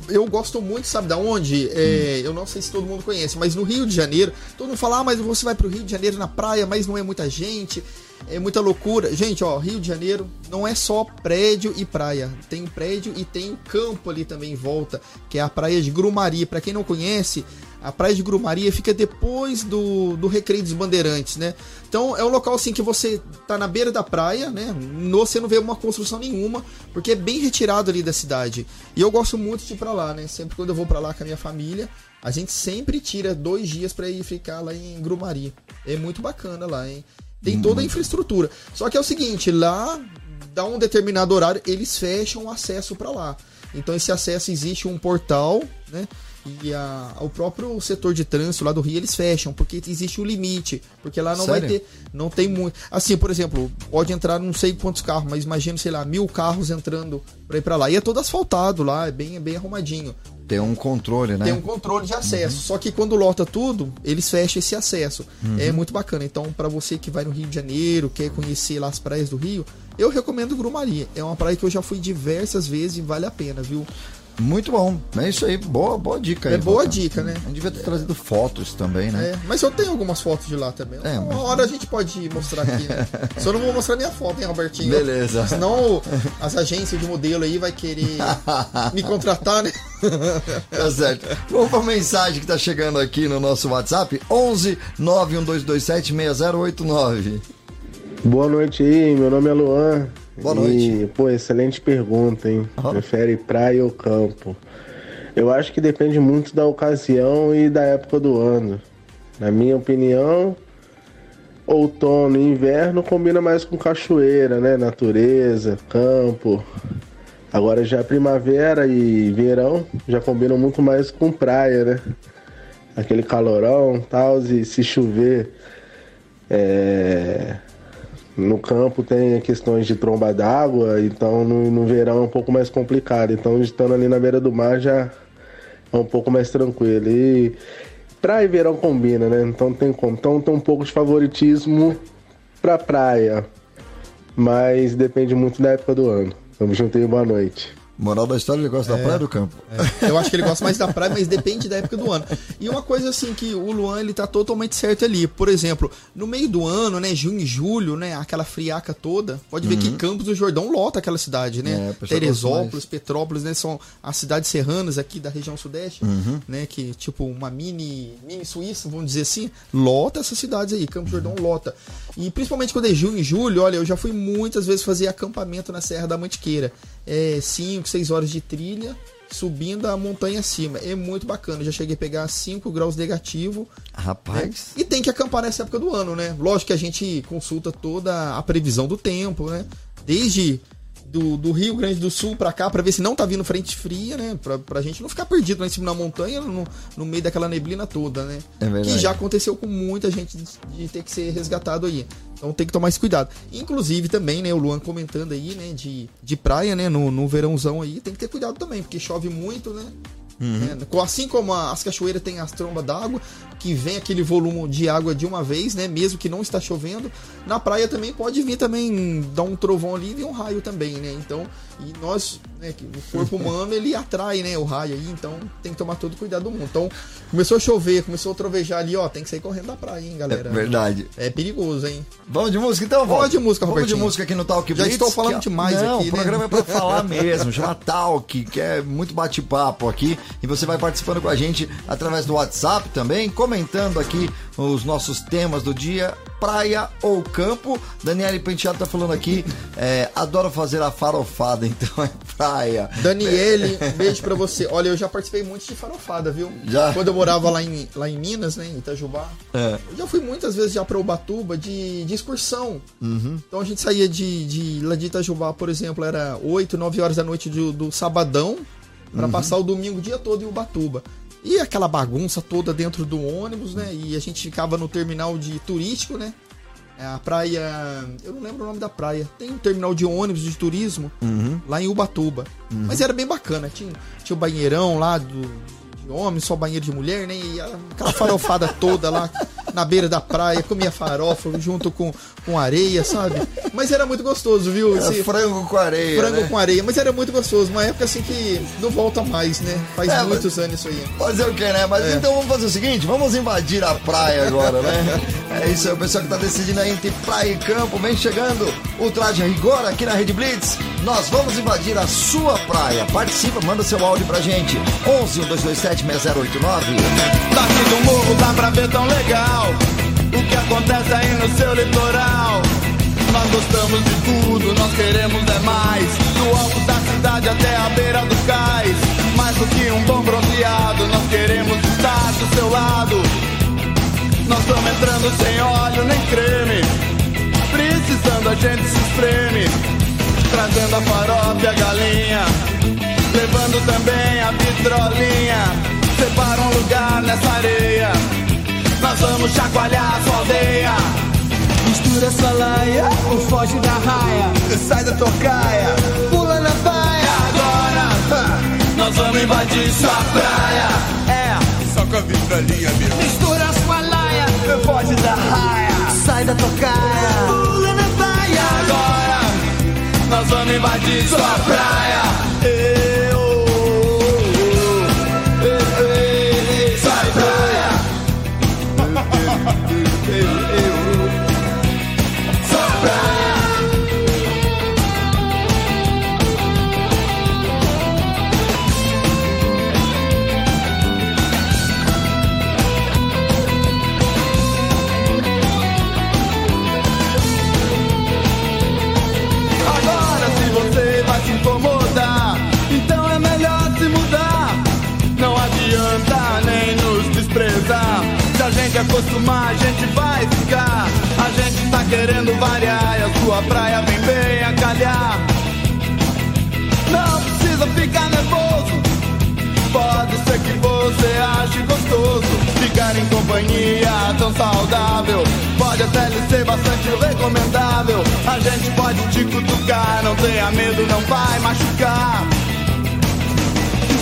eu gosto muito, sabe da onde? É, Eu não sei se todo mundo conhece, mas no Rio de Janeiro, todo mundo fala, ah, mas você vai pro Rio de Janeiro na praia, mas não é muita gente, é muita loucura. Gente, ó, Rio de Janeiro não é só prédio e praia, tem prédio e tem campo ali também em volta, que é a praia de Grumari. Pra quem não conhece, a praia de Grumaria fica depois do, do Recreio dos Bandeirantes, né? Então é um local assim que você tá na beira da praia, né? Você não vê uma construção nenhuma, porque é bem retirado ali da cidade. E eu gosto muito de ir pra lá, né? Sempre quando eu vou pra lá com a minha família, a gente sempre tira dois dias pra ir ficar lá em Grumari. É muito bacana lá, hein? Tem toda a infraestrutura. Só que é o seguinte, lá dá um determinado horário, eles fecham o acesso pra lá. Então esse acesso existe um portal, né? E a- o próprio setor de trânsito lá do Rio eles fecham, porque existe um limite. Porque lá não vai Sério? ter. Não tem muito. Assim, por exemplo, pode entrar não sei quantos carros, mas imagina, sei lá, mil carros entrando pra ir pra lá. E é todo asfaltado lá, é bem, é bem arrumadinho. Tem um controle, né? Tem um controle de acesso. Só que quando lota tudo, eles fecham esse acesso. Uhum. É muito bacana. Então, pra você que vai no Rio de Janeiro, quer conhecer lá as praias do Rio, eu recomendo Grumari. É uma praia que eu já fui diversas vezes e vale a pena, viu? Muito bom. É isso aí. Boa, boa dica aí. É boa Volta. dica, né? A gente devia ter trazido fotos também, né? É, mas eu tenho algumas fotos de lá também. É, Uma mas- hora a gente pode mostrar aqui, né? <laughs> Só não vou mostrar minha foto, hein, Robertinho? Beleza. Senão as agências de modelo aí vai querer me contratar, né? <laughs> Tá certo. Vamos pra mensagem que tá chegando aqui no nosso WhatsApp: 11 91227 6089. Boa noite aí, meu nome é Luan. Boa E, pô, excelente pergunta, hein? Prefere praia ou campo? Eu acho que depende muito da ocasião e da época do ano. Na minha opinião, outono e inverno combina mais com cachoeira, né? Natureza, campo. Agora já primavera e verão já combinam muito mais com praia, né? Aquele calorão, tal, e se chover, é, no campo tem questões de tromba d'água, então no, no verão é um pouco mais complicado. Então, estando ali na beira do mar já é um pouco mais tranquilo. E praia e verão combina, né? Então tem como. Então tem um pouco de favoritismo pra praia, mas depende muito da época do ano. Tamo junto aí, boa noite. Moral da história, ele gosta da É. praia ou do campo? Eu acho que ele gosta mais da praia, mas depende da época do ano. E uma coisa assim que o Luan ele tá totalmente certo ali. Por exemplo, no meio do ano, né, junho e julho, né, aquela friaca toda, pode ver que Uhum. Campos do Jordão lota aquela cidade, É, né? gosta Teresópolis. Petrópolis, né, são as cidades serranas aqui da região sudeste, Uhum. né, que tipo uma mini mini Suíça, vamos dizer assim, lota essas cidades aí, Campos do Jordão lota. E principalmente quando é junho e julho, olha, eu já fui muitas vezes fazer acampamento na Serra da Mantiqueira. É 5, 6 horas de trilha, subindo a montanha acima. É muito bacana. Eu já cheguei a pegar 5 graus negativo. Rapaz. E tem que acampar nessa época do ano, né? Lógico que a gente consulta toda a previsão do tempo, né? Desde do, do Rio Grande do Sul pra cá, pra ver se não tá vindo frente fria, né? Pra, pra gente não ficar perdido lá em cima na montanha, no, no meio daquela neblina toda, né? É verdade. Que já aconteceu com muita gente de, de ter que ser resgatado aí. Então tem que tomar esse cuidado. Inclusive também, né, o Luan comentando aí, né, de, de praia, né, no, no verãozão aí, tem que ter cuidado também, porque chove muito, né? Né? Co- Assim como as cachoeiras têm as trombas d'água, que vem aquele volume de água de uma vez, né? Mesmo que não está chovendo. Na praia também pode vir também dar um trovão ali e um raio também, né? Então, e nós, né, o corpo humano, ele atrai, né, o raio aí, então tem que tomar todo o cuidado do mundo. Então, começou a chover, começou a trovejar ali, ó, tem que sair correndo da praia, hein, galera. É verdade. É perigoso, hein? Vamos de música então? Vamos de música, Vamos de Robertinho. música aqui no Talk Já Blitz, estou falando que demais Não, aqui, o programa né? é pra <laughs> falar mesmo, chama Talk, que é muito bate-papo aqui. E você vai participando com a gente através do WhatsApp também, comentando aqui os nossos temas do dia, praia ou campo. Daniele Penteado tá falando aqui, é, adoro fazer a farofada, <laughs> então é praia. Daniele, beijo pra você. Olha, eu já participei muito de farofada, viu? Já? Quando eu morava lá em, lá em Minas, né, em Itajubá. É. Eu já fui muitas vezes já pra Ubatuba de, de excursão. Uhum. Então a gente saía de, de lá de Itajubá, por exemplo, era 8, 9 horas da noite do, do sabadão pra Uhum. passar o domingo o dia todo em Ubatuba. E aquela bagunça toda dentro do ônibus, né? E a gente ficava no terminal de turístico, né? É A praia. Eu não lembro o nome da praia. Tem um terminal de ônibus de turismo Uhum. lá em Ubatuba. Uhum. Mas era bem bacana. Tinha, tinha o banheirão lá do, de homem, só banheiro de mulher, né? E aquela farofada <laughs> toda lá na beira da praia, comia farofa junto com, com areia, sabe? Mas era muito gostoso, viu? Era frango com areia, Frango né? com areia, mas era muito gostoso. Uma época assim que não volta mais, né? Faz É, muitos anos isso aí. Fazer o que, né? Mas É. então vamos fazer o seguinte, vamos invadir a praia agora, né? <laughs> É isso aí, o pessoal que tá decidindo aí entre praia e campo, vem chegando o Traje Rigor aqui na Rede Blitz. Nós vamos invadir a sua praia. Participa, manda seu áudio pra gente. 11 1227 6089. Daqui do morro dá pra ver tão legal o que acontece aí no seu litoral. Nós gostamos de tudo, nós queremos é mais. Do alto da cidade até a beira do cais. Mais do que um bom bronzeado, nós queremos estar do seu lado. Nós estamos entrando sem óleo nem creme. Precisando a gente se espreme. Trazendo a farofa e a galinha. Levando também a vitrolinha. Separa um lugar nessa areia. Nós vamos chacoalhar a sua aldeia. Mistura sua laia, ou foge da raia. Sai da tocaia. Pula na baia. Agora, nós vamos invadir sua praia. É, só com a vitrolinha, meu. Mistura sua laia, Foge da raia. sai da tocaia. Pula na baia. Agora, nós vamos invadir sua praia. Acostumar, a gente vai ficar. A gente tá querendo variar e a sua praia vem bem a calhar. Não precisa ficar nervoso. Pode ser que você ache gostoso ficar em companhia tão saudável. Pode até lhe ser bastante recomendável. A gente pode te cutucar, não tenha medo, não vai machucar.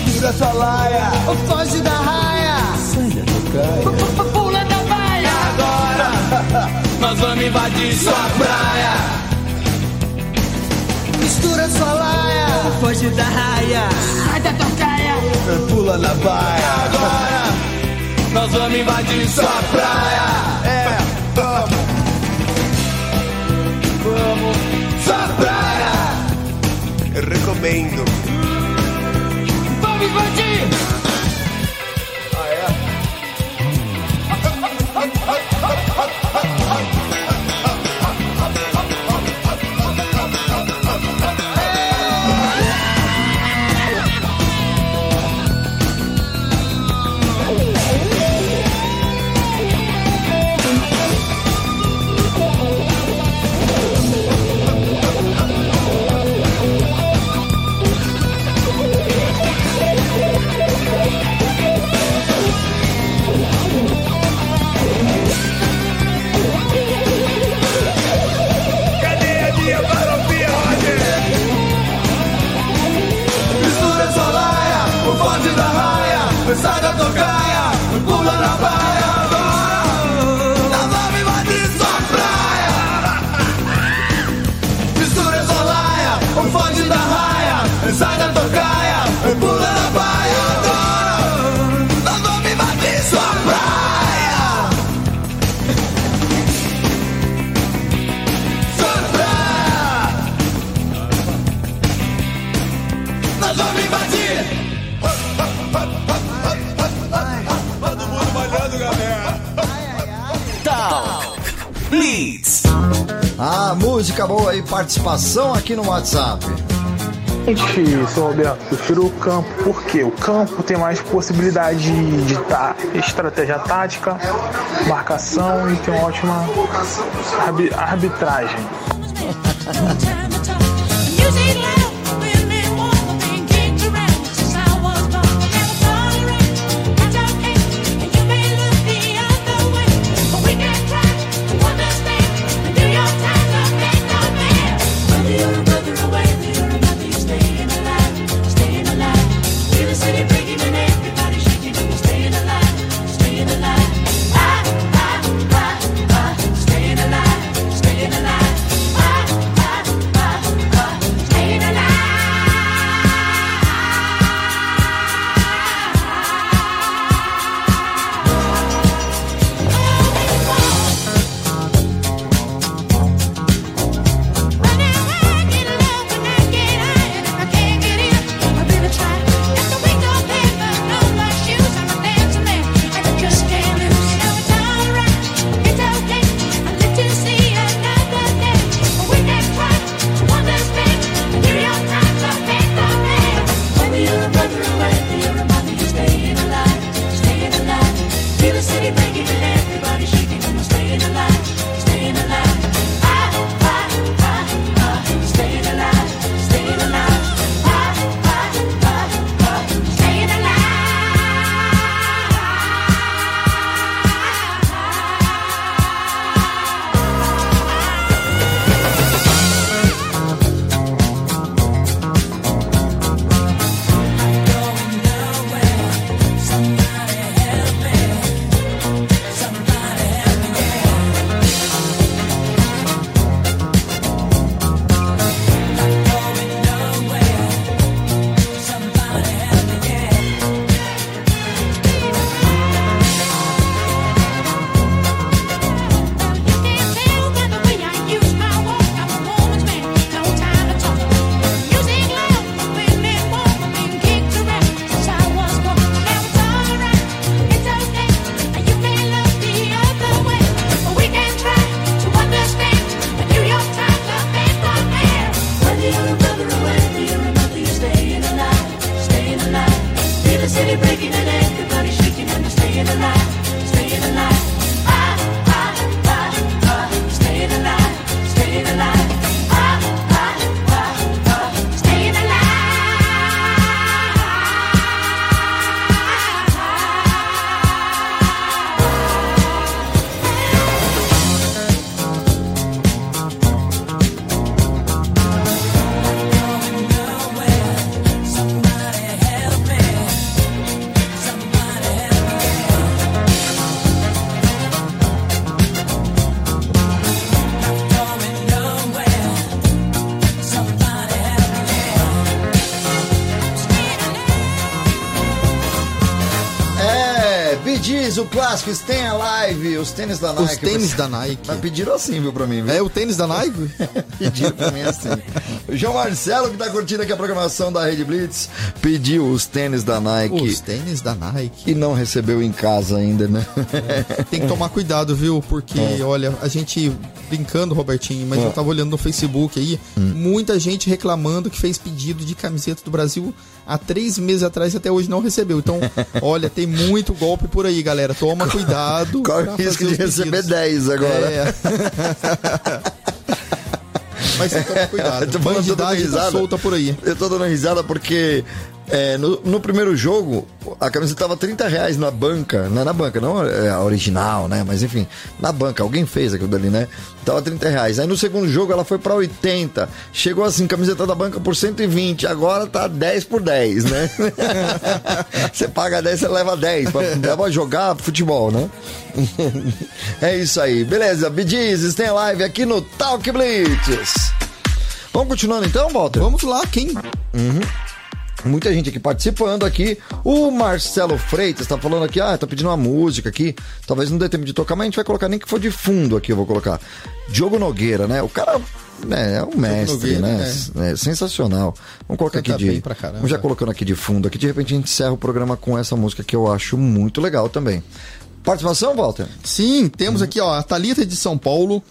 Mistura sua laia, Ou foge da raia. sai da tocaia. <laughs> nós vamos invadir sua praia. Mistura sua laia, foge da raia. Sai da tocaia. Pula na baia. Agora nós vamos invadir sua praia. É, vamos. Vamos, sua praia. Eu recomendo. Vamos invadir. começar a tocar. Música boa e participação aqui no WhatsApp. Seu Roberto, prefiro o campo porque o campo tem mais possibilidade de, tá, estratégia tática, marcação e tem uma ótima arbi- arbitragem. O clássico Stay Alive, os tênis da Nike. Os tênis da Nike. Mas pediram assim, viu, pra mim. Viu? É o tênis da Nike? <laughs> pediram pra mim assim. O João Marcelo, que tá curtindo aqui a programação da Rede Blitz, pediu os tênis da Nike. Os tênis da Nike. E não recebeu em casa ainda, né? Tem que tomar cuidado, viu? Porque, É. olha, a gente brincando, Robertinho, mas É. eu tava olhando no Facebook aí, Hum. muita gente reclamando que fez pedido de camiseta do Brasil há três meses atrás e até hoje não recebeu. Então, <laughs> olha, tem muito golpe por aí, galera. Toma cuidado. Corre pra o risco de receber pedidos. 10 agora. É. <laughs> Mas você toma cuidado. Eu tô Bandidagem tá risada. solta por aí. Eu tô dando risada porque é, no, no primeiro jogo a camisa tava 30 reais na banca, não é na banca, não é a original, né? Mas enfim, na banca, alguém fez aquilo dali, né? Tava 30 reais. Aí no segundo jogo ela foi pra 80. Chegou assim, camiseta da banca por 120. Agora tá 10 por 10, né? <laughs> você paga 10, você leva 10. Pra, leva jogar futebol, né? <laughs> é isso aí. Beleza, Bidis, tem live aqui no Talk Blitz. Vamos continuando então, Walter? Vamos lá, quem? Uhum. Muita gente aqui participando aqui. O Marcelo Freitas tá falando aqui, ah, tá pedindo uma música aqui. Talvez não dê tempo de tocar, mas a gente vai colocar nem que for de fundo aqui, eu vou colocar. Diogo Nogueira, né? O cara né, é um mestre, Nogueira, né? É. sensacional. Vamos colocar aqui de. Vamos já colocando aqui de fundo aqui. De repente a gente encerra o programa com essa música que eu acho muito legal também. Participação, Walter? Sim, temos aqui, ó, a Thalita de São Paulo.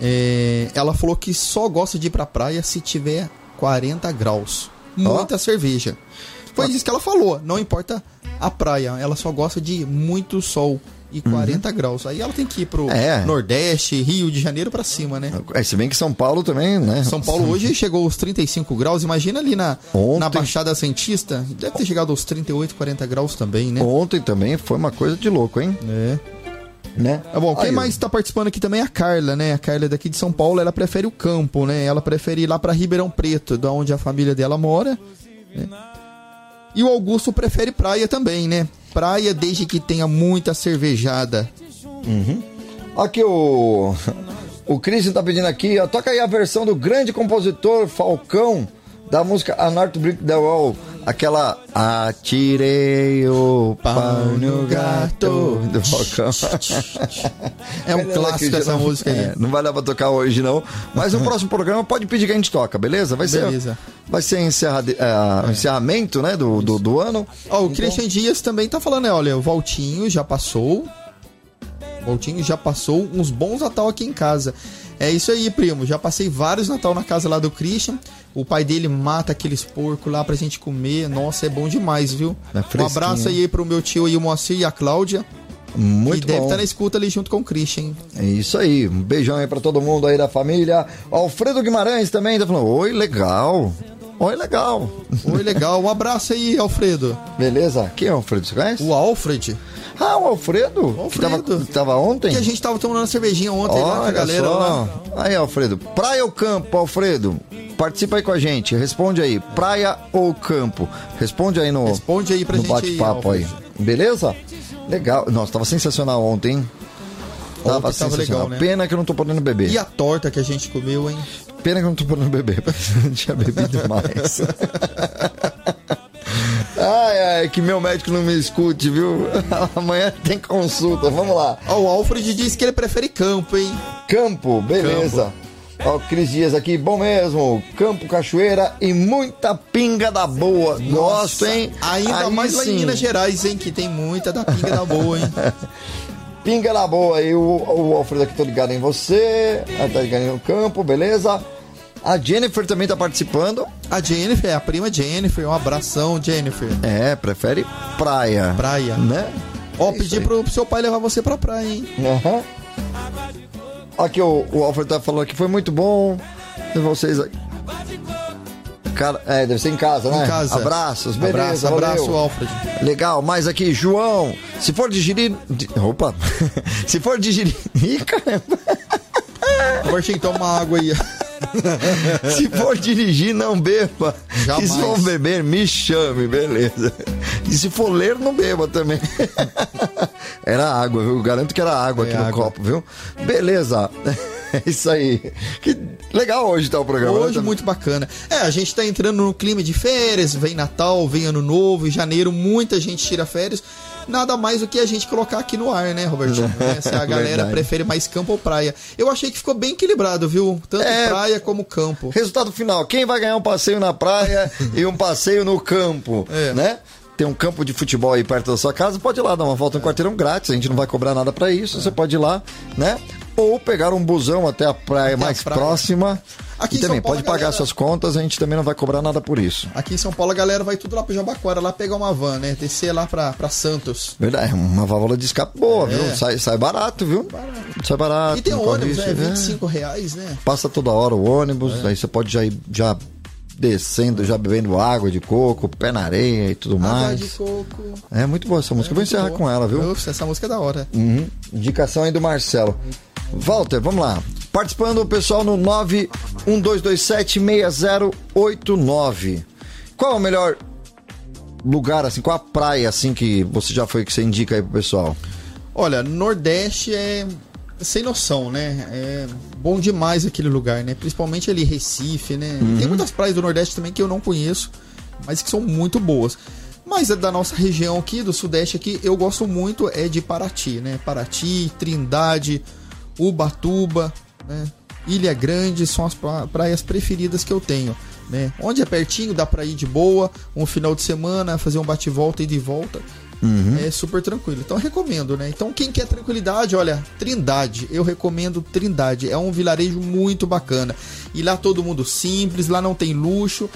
É, ela falou que só gosta de ir pra praia se tiver 40 graus. Muita cerveja. Foi isso que ela falou. Não importa a praia, ela só gosta de muito sol e 40 graus. Aí ela tem que ir pro Uhum. É. Nordeste, Rio de Janeiro pra cima, né? É, se bem que São Paulo também, né? São Paulo hoje chegou aos 35 graus. Imagina ali na, Ontem- na Baixada Santista, deve ter chegado aos 38, 40 graus também, né? Ontem também foi uma coisa de louco, hein? É. Né? Tá bom, quem Aí, mais tá participando aqui também é a Carla, né? A Carla é daqui de São Paulo, ela prefere o campo, né? Ela prefere ir lá pra Ribeirão Preto, da onde a família dela mora. né? E o Augusto prefere praia também, né? Praia desde que tenha muita cervejada. Uhum. Aqui o. O Christian tá pedindo aqui, ó. Toca aí a versão do grande compositor Falcão da música A North Brick the Wall. Aquela Atirei o pau no gato do Falcão. É um clássico essa não- música aí. é, não vai dar pra tocar hoje, não. Mas no <laughs> próximo programa pode pedir que a gente toca, beleza? Vai ser, Beleza. Vai ser encerra, é, o encerramento né, do, do, do ano. Ó, o Christian Dias também tá falando, né? Olha, o Valtinho já passou. O Valtinho já passou uns bons Natal aqui em casa. É isso aí, primo. Já passei vários Natal na casa lá do Christian. O pai dele mata aqueles porcos lá pra gente comer. Nossa, é bom demais, viu? É um abraço aí pro meu tio aí, o Moacir e a Cláudia. Muito e deve bom. estar na escuta ali junto com o Christian. É isso aí. Um beijão aí pra todo mundo aí da família. Alfredo Guimarães também tá falando: Oi, legal. Oi, legal. Oi, legal. Um abraço aí, Alfredo. Beleza? Quem é o Alfredo? Você conhece? O Alfred. Ah, o Alfredo? Que tava, Alfredo. que tava ontem? Que a gente tava tomando uma cervejinha ontem lá com a Olha galera só. lá. Aí, Alfredo. Praia ou campo, Alfredo? Participa aí com a gente. Responde aí. Praia ou campo? Responde aí no, Responde aí pra no gente aí, bate-papo aí. Beleza? Legal. Nossa, tava sensacional ontem, hein? Tava Ontem tava sensacional. legal, né? Pena que eu não tô podendo beber. E a torta que a gente comeu, hein? Pena que eu não tô podendo beber. <laughs> Tinha bebido mais. <laughs> Ai, ai, que meu médico não me escute, viu? <laughs> Amanhã tem consulta, vamos lá. Ó, o Alfred disse que ele prefere campo, hein? Campo, beleza. Ó, o Cris Dias aqui, bom mesmo. Campo, cachoeira e muita pinga da boa. Gosto, hein? Ainda Aí mais lá em sim. Minas Gerais, hein? Que tem muita da pinga da boa, hein? <laughs> Pinga da boa aí, o, o Alfredo aqui, tô ligado em você. Tá ligado no campo, beleza. A Jennifer também tá participando. A Jennifer, a prima Jennifer, um abração, Jennifer. É, prefere praia. Praia. Né? Ó, pedir pro, seu pai levar você pra praia, hein? Aham. Aqui o, o Alfred tá falando que foi muito bom. E vocês. Cara, é, deve ser em casa, né? Em casa. Abraços, beleza. Abraço, abraço, valeu. Alfred. Legal, mais aqui, João. Se for dirigir. di- Opa! <laughs> Se for dirigir. <laughs> Ih, caramba! Robertinho, toma uma água aí. <laughs> <laughs> Se for dirigir, não beba. Jamais. E se for beber, me chame, beleza. E se for ler, não beba também. <laughs> Era água, viu? Garanto que era água É aqui no água. copo, viu? Beleza. <laughs> É isso aí. Que legal hoje tá o programa. Hoje né? muito bacana. É, a gente tá entrando no clima de férias, vem Natal, vem Ano Novo, em janeiro muita gente tira férias. Nada mais do que a gente colocar aqui no ar, né, Robertinho? Né? <laughs> Se a galera prefere mais campo ou praia. Eu achei que ficou bem equilibrado, viu? Tanto É. praia como campo. Resultado final: quem vai ganhar um passeio na praia <laughs> e um passeio no campo, É. né? Tem um campo de futebol aí perto da sua casa, pode ir lá dar uma volta no quarteirão grátis, a gente não vai cobrar nada pra isso, você pode ir lá, né? Ou pegar um busão até a praia Até a mais praia. próxima. Aqui e em também São Paulo, pode pagar galera- suas contas, a gente também não vai cobrar nada por isso. Aqui em São Paulo a galera vai tudo lá pro Jabaquara, lá pegar uma van, né? Descer lá pra, pra Santos. Verdade, é uma válvula de escape boa, É. viu? Sai, sai barato, viu? Sai barato. E tem ônibus, né? né? 25 reais, né? Passa toda hora o ônibus, aí você pode já ir já descendo, já bebendo água de coco, pé na areia e tudo Água mais. de coco. É muito boa essa música. Eu vou encerrar boa. com ela, viu? Ufa, essa música é da hora. Uhum. Indicação aí do Marcelo. Walter, vamos lá. Participando o pessoal no 912276089. Qual é o melhor lugar, assim, qual a praia, assim, que você já foi, que você indica aí pro pessoal? Olha, Nordeste é sem noção, né? É bom demais aquele lugar, né? Principalmente ali Recife, né? Uhum. Tem muitas praias do Nordeste também que eu não conheço, mas que são muito boas. Mas a da nossa região aqui, do Sudeste aqui, eu gosto muito é de Paraty, né? Paraty, Trindade, Ubatuba, né? Ilha Grande são as pra- praias preferidas que eu tenho, né? Onde é pertinho, dá pra ir de boa, um final de semana, fazer um bate-volta e de volta. Uhum. É super tranquilo. Então recomendo, né? Então quem quer tranquilidade, olha, Trindade, eu recomendo Trindade. É um vilarejo muito bacana. E lá todo mundo simples, lá não tem luxo.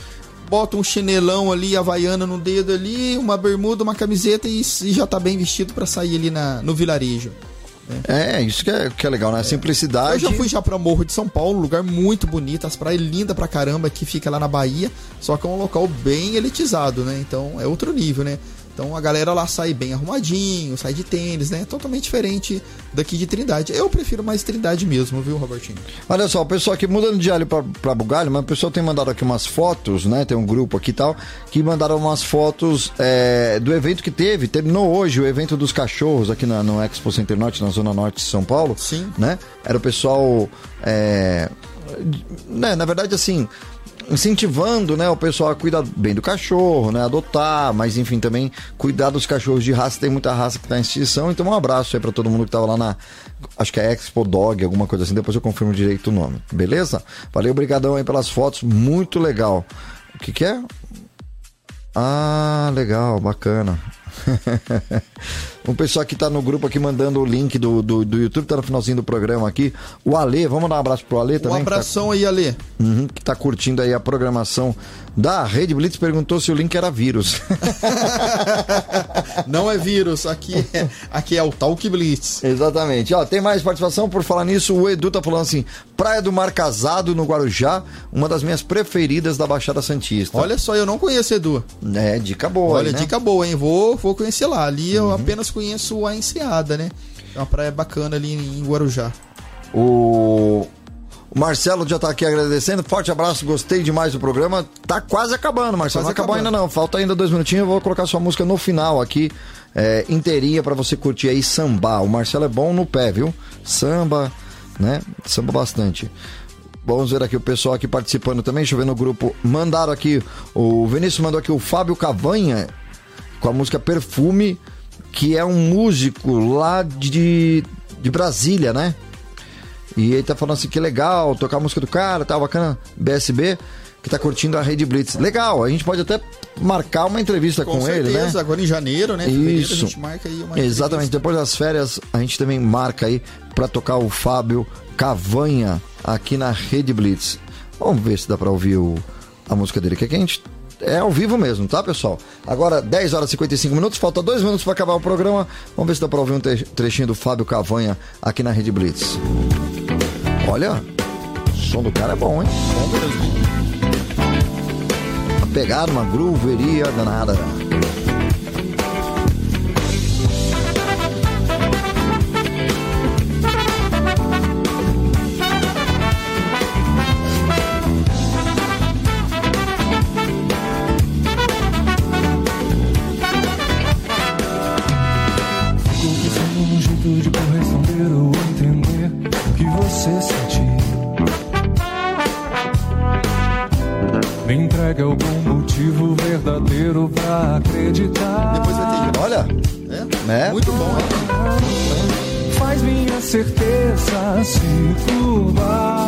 Bota um chinelão ali, havaiana no dedo ali, uma bermuda, uma camiseta e, e já tá bem vestido para sair ali na, no vilarejo. É, isso que é, que é legal, né? A simplicidade. Eu já fui já pra Morro de São Paulo, lugar muito bonito, as praias lindas pra caramba que fica lá na Bahia, só que é um local bem elitizado, né? Então é outro nível, né? Então a galera lá sai bem arrumadinho, sai de tênis, né? Totalmente diferente daqui de Trindade. Eu prefiro mais Trindade mesmo, viu, Robertinho? Olha só, o pessoal aqui mudando de alho pra, pra bugalho, mas o pessoal tem mandado aqui umas fotos, né? Tem um grupo aqui e tal, que mandaram umas fotos é, do evento que teve. Terminou hoje o evento dos cachorros aqui na, no Expo Center Norte, na Zona Norte de São Paulo. Sim. Né? Era o pessoal. É, né, na verdade, assim. Incentivando né, o pessoal a cuidar bem do cachorro, né? Adotar, mas enfim, também cuidar dos cachorros de raça. Tem muita raça que está em extinção. Então, um abraço aí para todo mundo que tava lá na. Acho que é Expo Dog, alguma coisa assim. Depois eu confirmo direito o nome. Beleza? Valeu, obrigadão aí pelas fotos. Muito legal. O que, que é? Ah, legal, bacana. <laughs> o pessoal que tá no grupo aqui mandando o link do, do, do YouTube, tá no finalzinho do programa aqui. O Ale, vamos dar um abraço pro Ale também. Um abração aí, Ale. Que tá, Uhum, que tá curtindo aí a programação da Rede Blitz. Perguntou se o link era vírus. <laughs> Não é vírus, aqui é, aqui é o Talk Blitz. Exatamente. Ó, tem mais participação por falar nisso. O Edu tá falando assim: Praia do Mar Casado no Guarujá, uma das minhas preferidas da Baixada Santista. Olha só, eu não conheço Edu. É, dica boa. Olha, aí, né? dica boa, hein? Vou, vou conhecer lá. Ali eu apenas conheço a Enseada, né? É uma praia bacana ali em Guarujá. O... o Marcelo já tá aqui agradecendo. Forte abraço, gostei demais do programa. Tá quase acabando, Marcelo. Quase não acabou acabando. ainda não. Falta ainda dois minutinhos. Eu vou colocar sua música no final aqui, é, inteirinha, pra você curtir aí sambar. O Marcelo é bom no pé, viu? Samba, né? Samba bastante. Vamos ver aqui o pessoal aqui participando também. Deixa eu ver no grupo. Mandaram aqui. O Vinícius mandou aqui o Fábio Cavanha com a música Perfume, que é um músico lá de, de Brasília, né? E ele tá falando assim que legal, tocar a música do cara, tá bacana, BSB, que tá curtindo a Rede Blitz. Legal, a gente pode até marcar uma entrevista com, Com ele, né? certeza, agora em janeiro, né? Isso. A gente marca aí uma Exatamente, depois das férias a gente também marca aí pra tocar o Fábio Cavanha aqui na Rede Blitz. Vamos ver se dá pra ouvir o- a música dele, que aqui a gente é ao vivo mesmo, tá, pessoal? Agora, 10 horas e 55 minutos, falta dois minutos pra acabar o programa. Vamos ver se dá pra ouvir um tre- trechinho do Fábio Cavanha aqui na Rede Blitz. Olha, o som do cara é bom, hein? Bom mesmo. Pegado, uma grooveria danada. Entrega algum motivo verdadeiro pra acreditar. Depois vai ter. Olha, é, É. muito bom, né? Faz minha certeza se curvar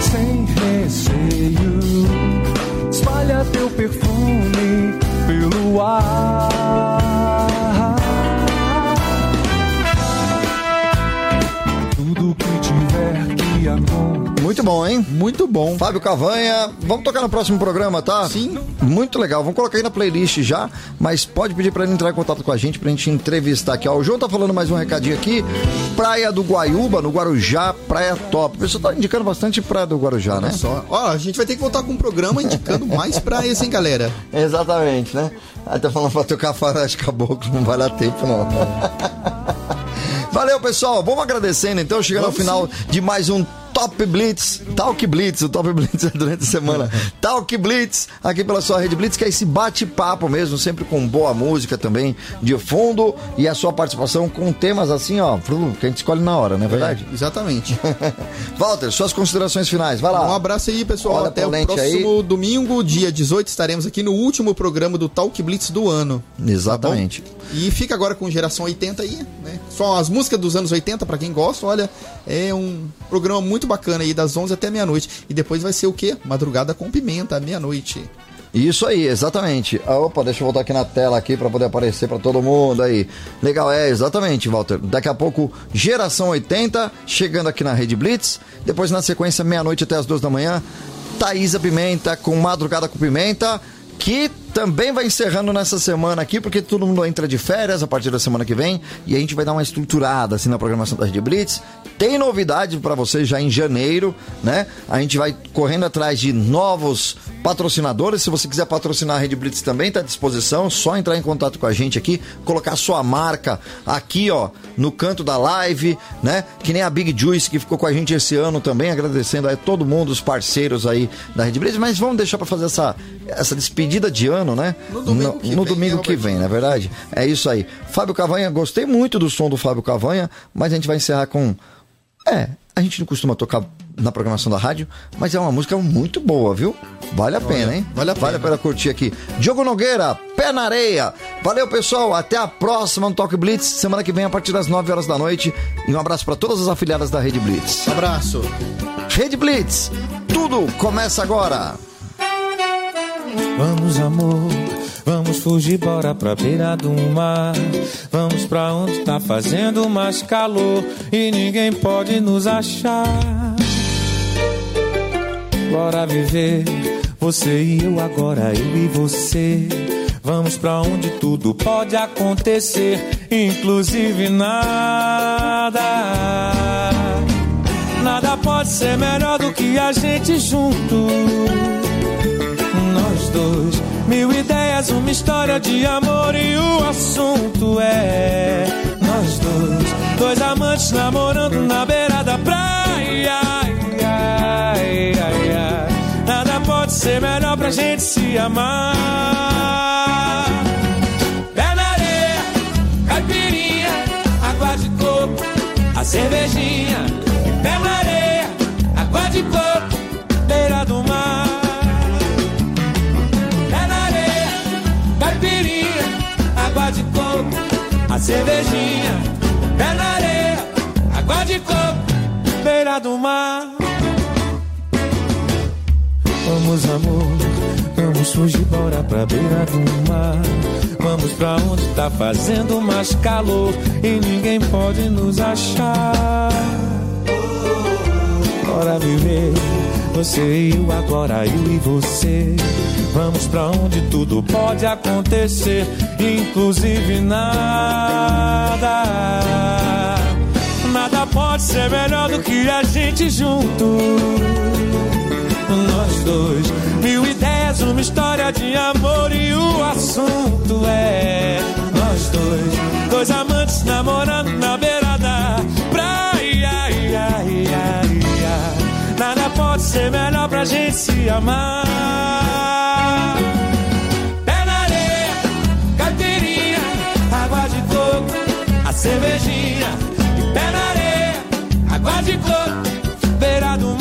sem receio. Espalha teu perfume pelo ar. Tudo que que acontecer. Muito bom, hein? Muito bom. Fábio Cavanha, vamos tocar no próximo programa, tá? Sim. Muito legal, vamos colocar aí na playlist já, mas pode pedir pra ele entrar em contato com a gente pra gente entrevistar aqui. Ó, o João tá falando mais um recadinho aqui. Praia do Guaiúba, no Guarujá, praia top. O pessoal tá indicando bastante praia do Guarujá, né? Olha só. Ó, a gente vai ter que voltar com um programa indicando mais praias, hein, galera? <laughs> Exatamente, né? Aí tá falando pra tocar faroeste caboclo, não vai dar tempo, não. <laughs> Valeu, pessoal. Vamos agradecendo, então, chegando ao final de mais um Top Blitz, Talk Blitz, o Top Blitz é <laughs> durante a semana. Talk Blitz, aqui pela sua rede Blitz, que é esse bate-papo mesmo, sempre com boa música também de fundo e a sua participação com temas assim, ó, que a gente escolhe na hora, não é verdade? É, exatamente. <laughs> Walter, suas considerações finais, vai lá. Um abraço aí, pessoal. Olha Até o próximo domingo, dia 18, estaremos aqui no último programa do Talk Blitz do ano. Exatamente. Tá? E fica agora com geração 80 aí, né? Só as músicas dos anos 80, pra quem gosta, olha, é um programa muito bacana aí, das 11 até meia-noite. E depois vai ser o quê? Madrugada com pimenta, meia-noite. Isso aí, exatamente. Ah, opa, deixa eu voltar aqui na tela aqui para poder aparecer para todo mundo aí. Legal, é, exatamente, Walter. Daqui a pouco, Geração 80, chegando aqui na Rede Blitz. Depois, na sequência, meia-noite até as duas da manhã, Thaísa Pimenta com Madrugada com Pimenta, que também vai encerrando nessa semana aqui, porque todo mundo entra de férias a partir da semana que vem e a gente vai dar uma estruturada assim na programação da Rede Blitz. Tem novidade para vocês já em janeiro, né? A gente vai correndo atrás de novos patrocinadores. Se você quiser patrocinar a Rede Blitz também está à disposição, só entrar em contato com a gente aqui, colocar sua marca aqui, ó, no canto da live, né? Que nem a Big Juice que ficou com a gente esse ano também, agradecendo a todo mundo, os parceiros aí da Rede Blitz, mas vamos deixar para fazer essa essa despedida de ano, né? No domingo no, que no vem, domingo né, que vem, não é verdade? É isso aí. Fábio Cavanha, gostei muito do som do Fábio Cavanha, mas a gente vai encerrar com. É, a gente não costuma tocar na programação da rádio, mas é uma música muito boa, viu? Vale a pena, hein? vale a Vale a pena curtir aqui. Diogo Nogueira, pé na areia. Valeu, pessoal. Até a próxima no Talk Blitz, semana que vem, a partir das 9 horas da noite. E um abraço para todas as afiliadas da Rede Blitz. Abraço. Rede Blitz, tudo começa agora. Vamos, amor, vamos fugir, bora pra beira do mar. Vamos pra onde tá fazendo mais calor e ninguém pode nos achar. Bora viver, você e eu agora, eu e você. Vamos pra onde tudo pode acontecer, inclusive nada. Nada pode ser melhor do que a gente junto nós dois. Mil ideias, uma história de amor e o assunto é nós dois. Dois amantes namorando na beira da praia. Ser melhor pra gente se amar. Pé na areia, caipirinha, água de coco, a cervejinha. Pé na areia, água de coco, beira do mar. Pé na areia, caipirinha, água de coco, a cervejinha. Pé na areia, água de coco, beira do mar. Vamos, amor, vamos fugir, bora pra beira do mar. Vamos pra onde tá fazendo mais calor e ninguém pode nos achar. Bora viver, você e eu agora, eu e você. Vamos pra onde tudo pode acontecer, inclusive nada. Nada pode ser melhor do que a gente junto. Dois, mil ideias, uma história de amor e o assunto é nós dois, dois amantes namorando na beira da praia. Ai, ai, ai, ai. Nada pode ser melhor pra gente se amar. Pé na areia, caipirinha, água de coco, a cervejinha. E pé na areia, água de coco, beira do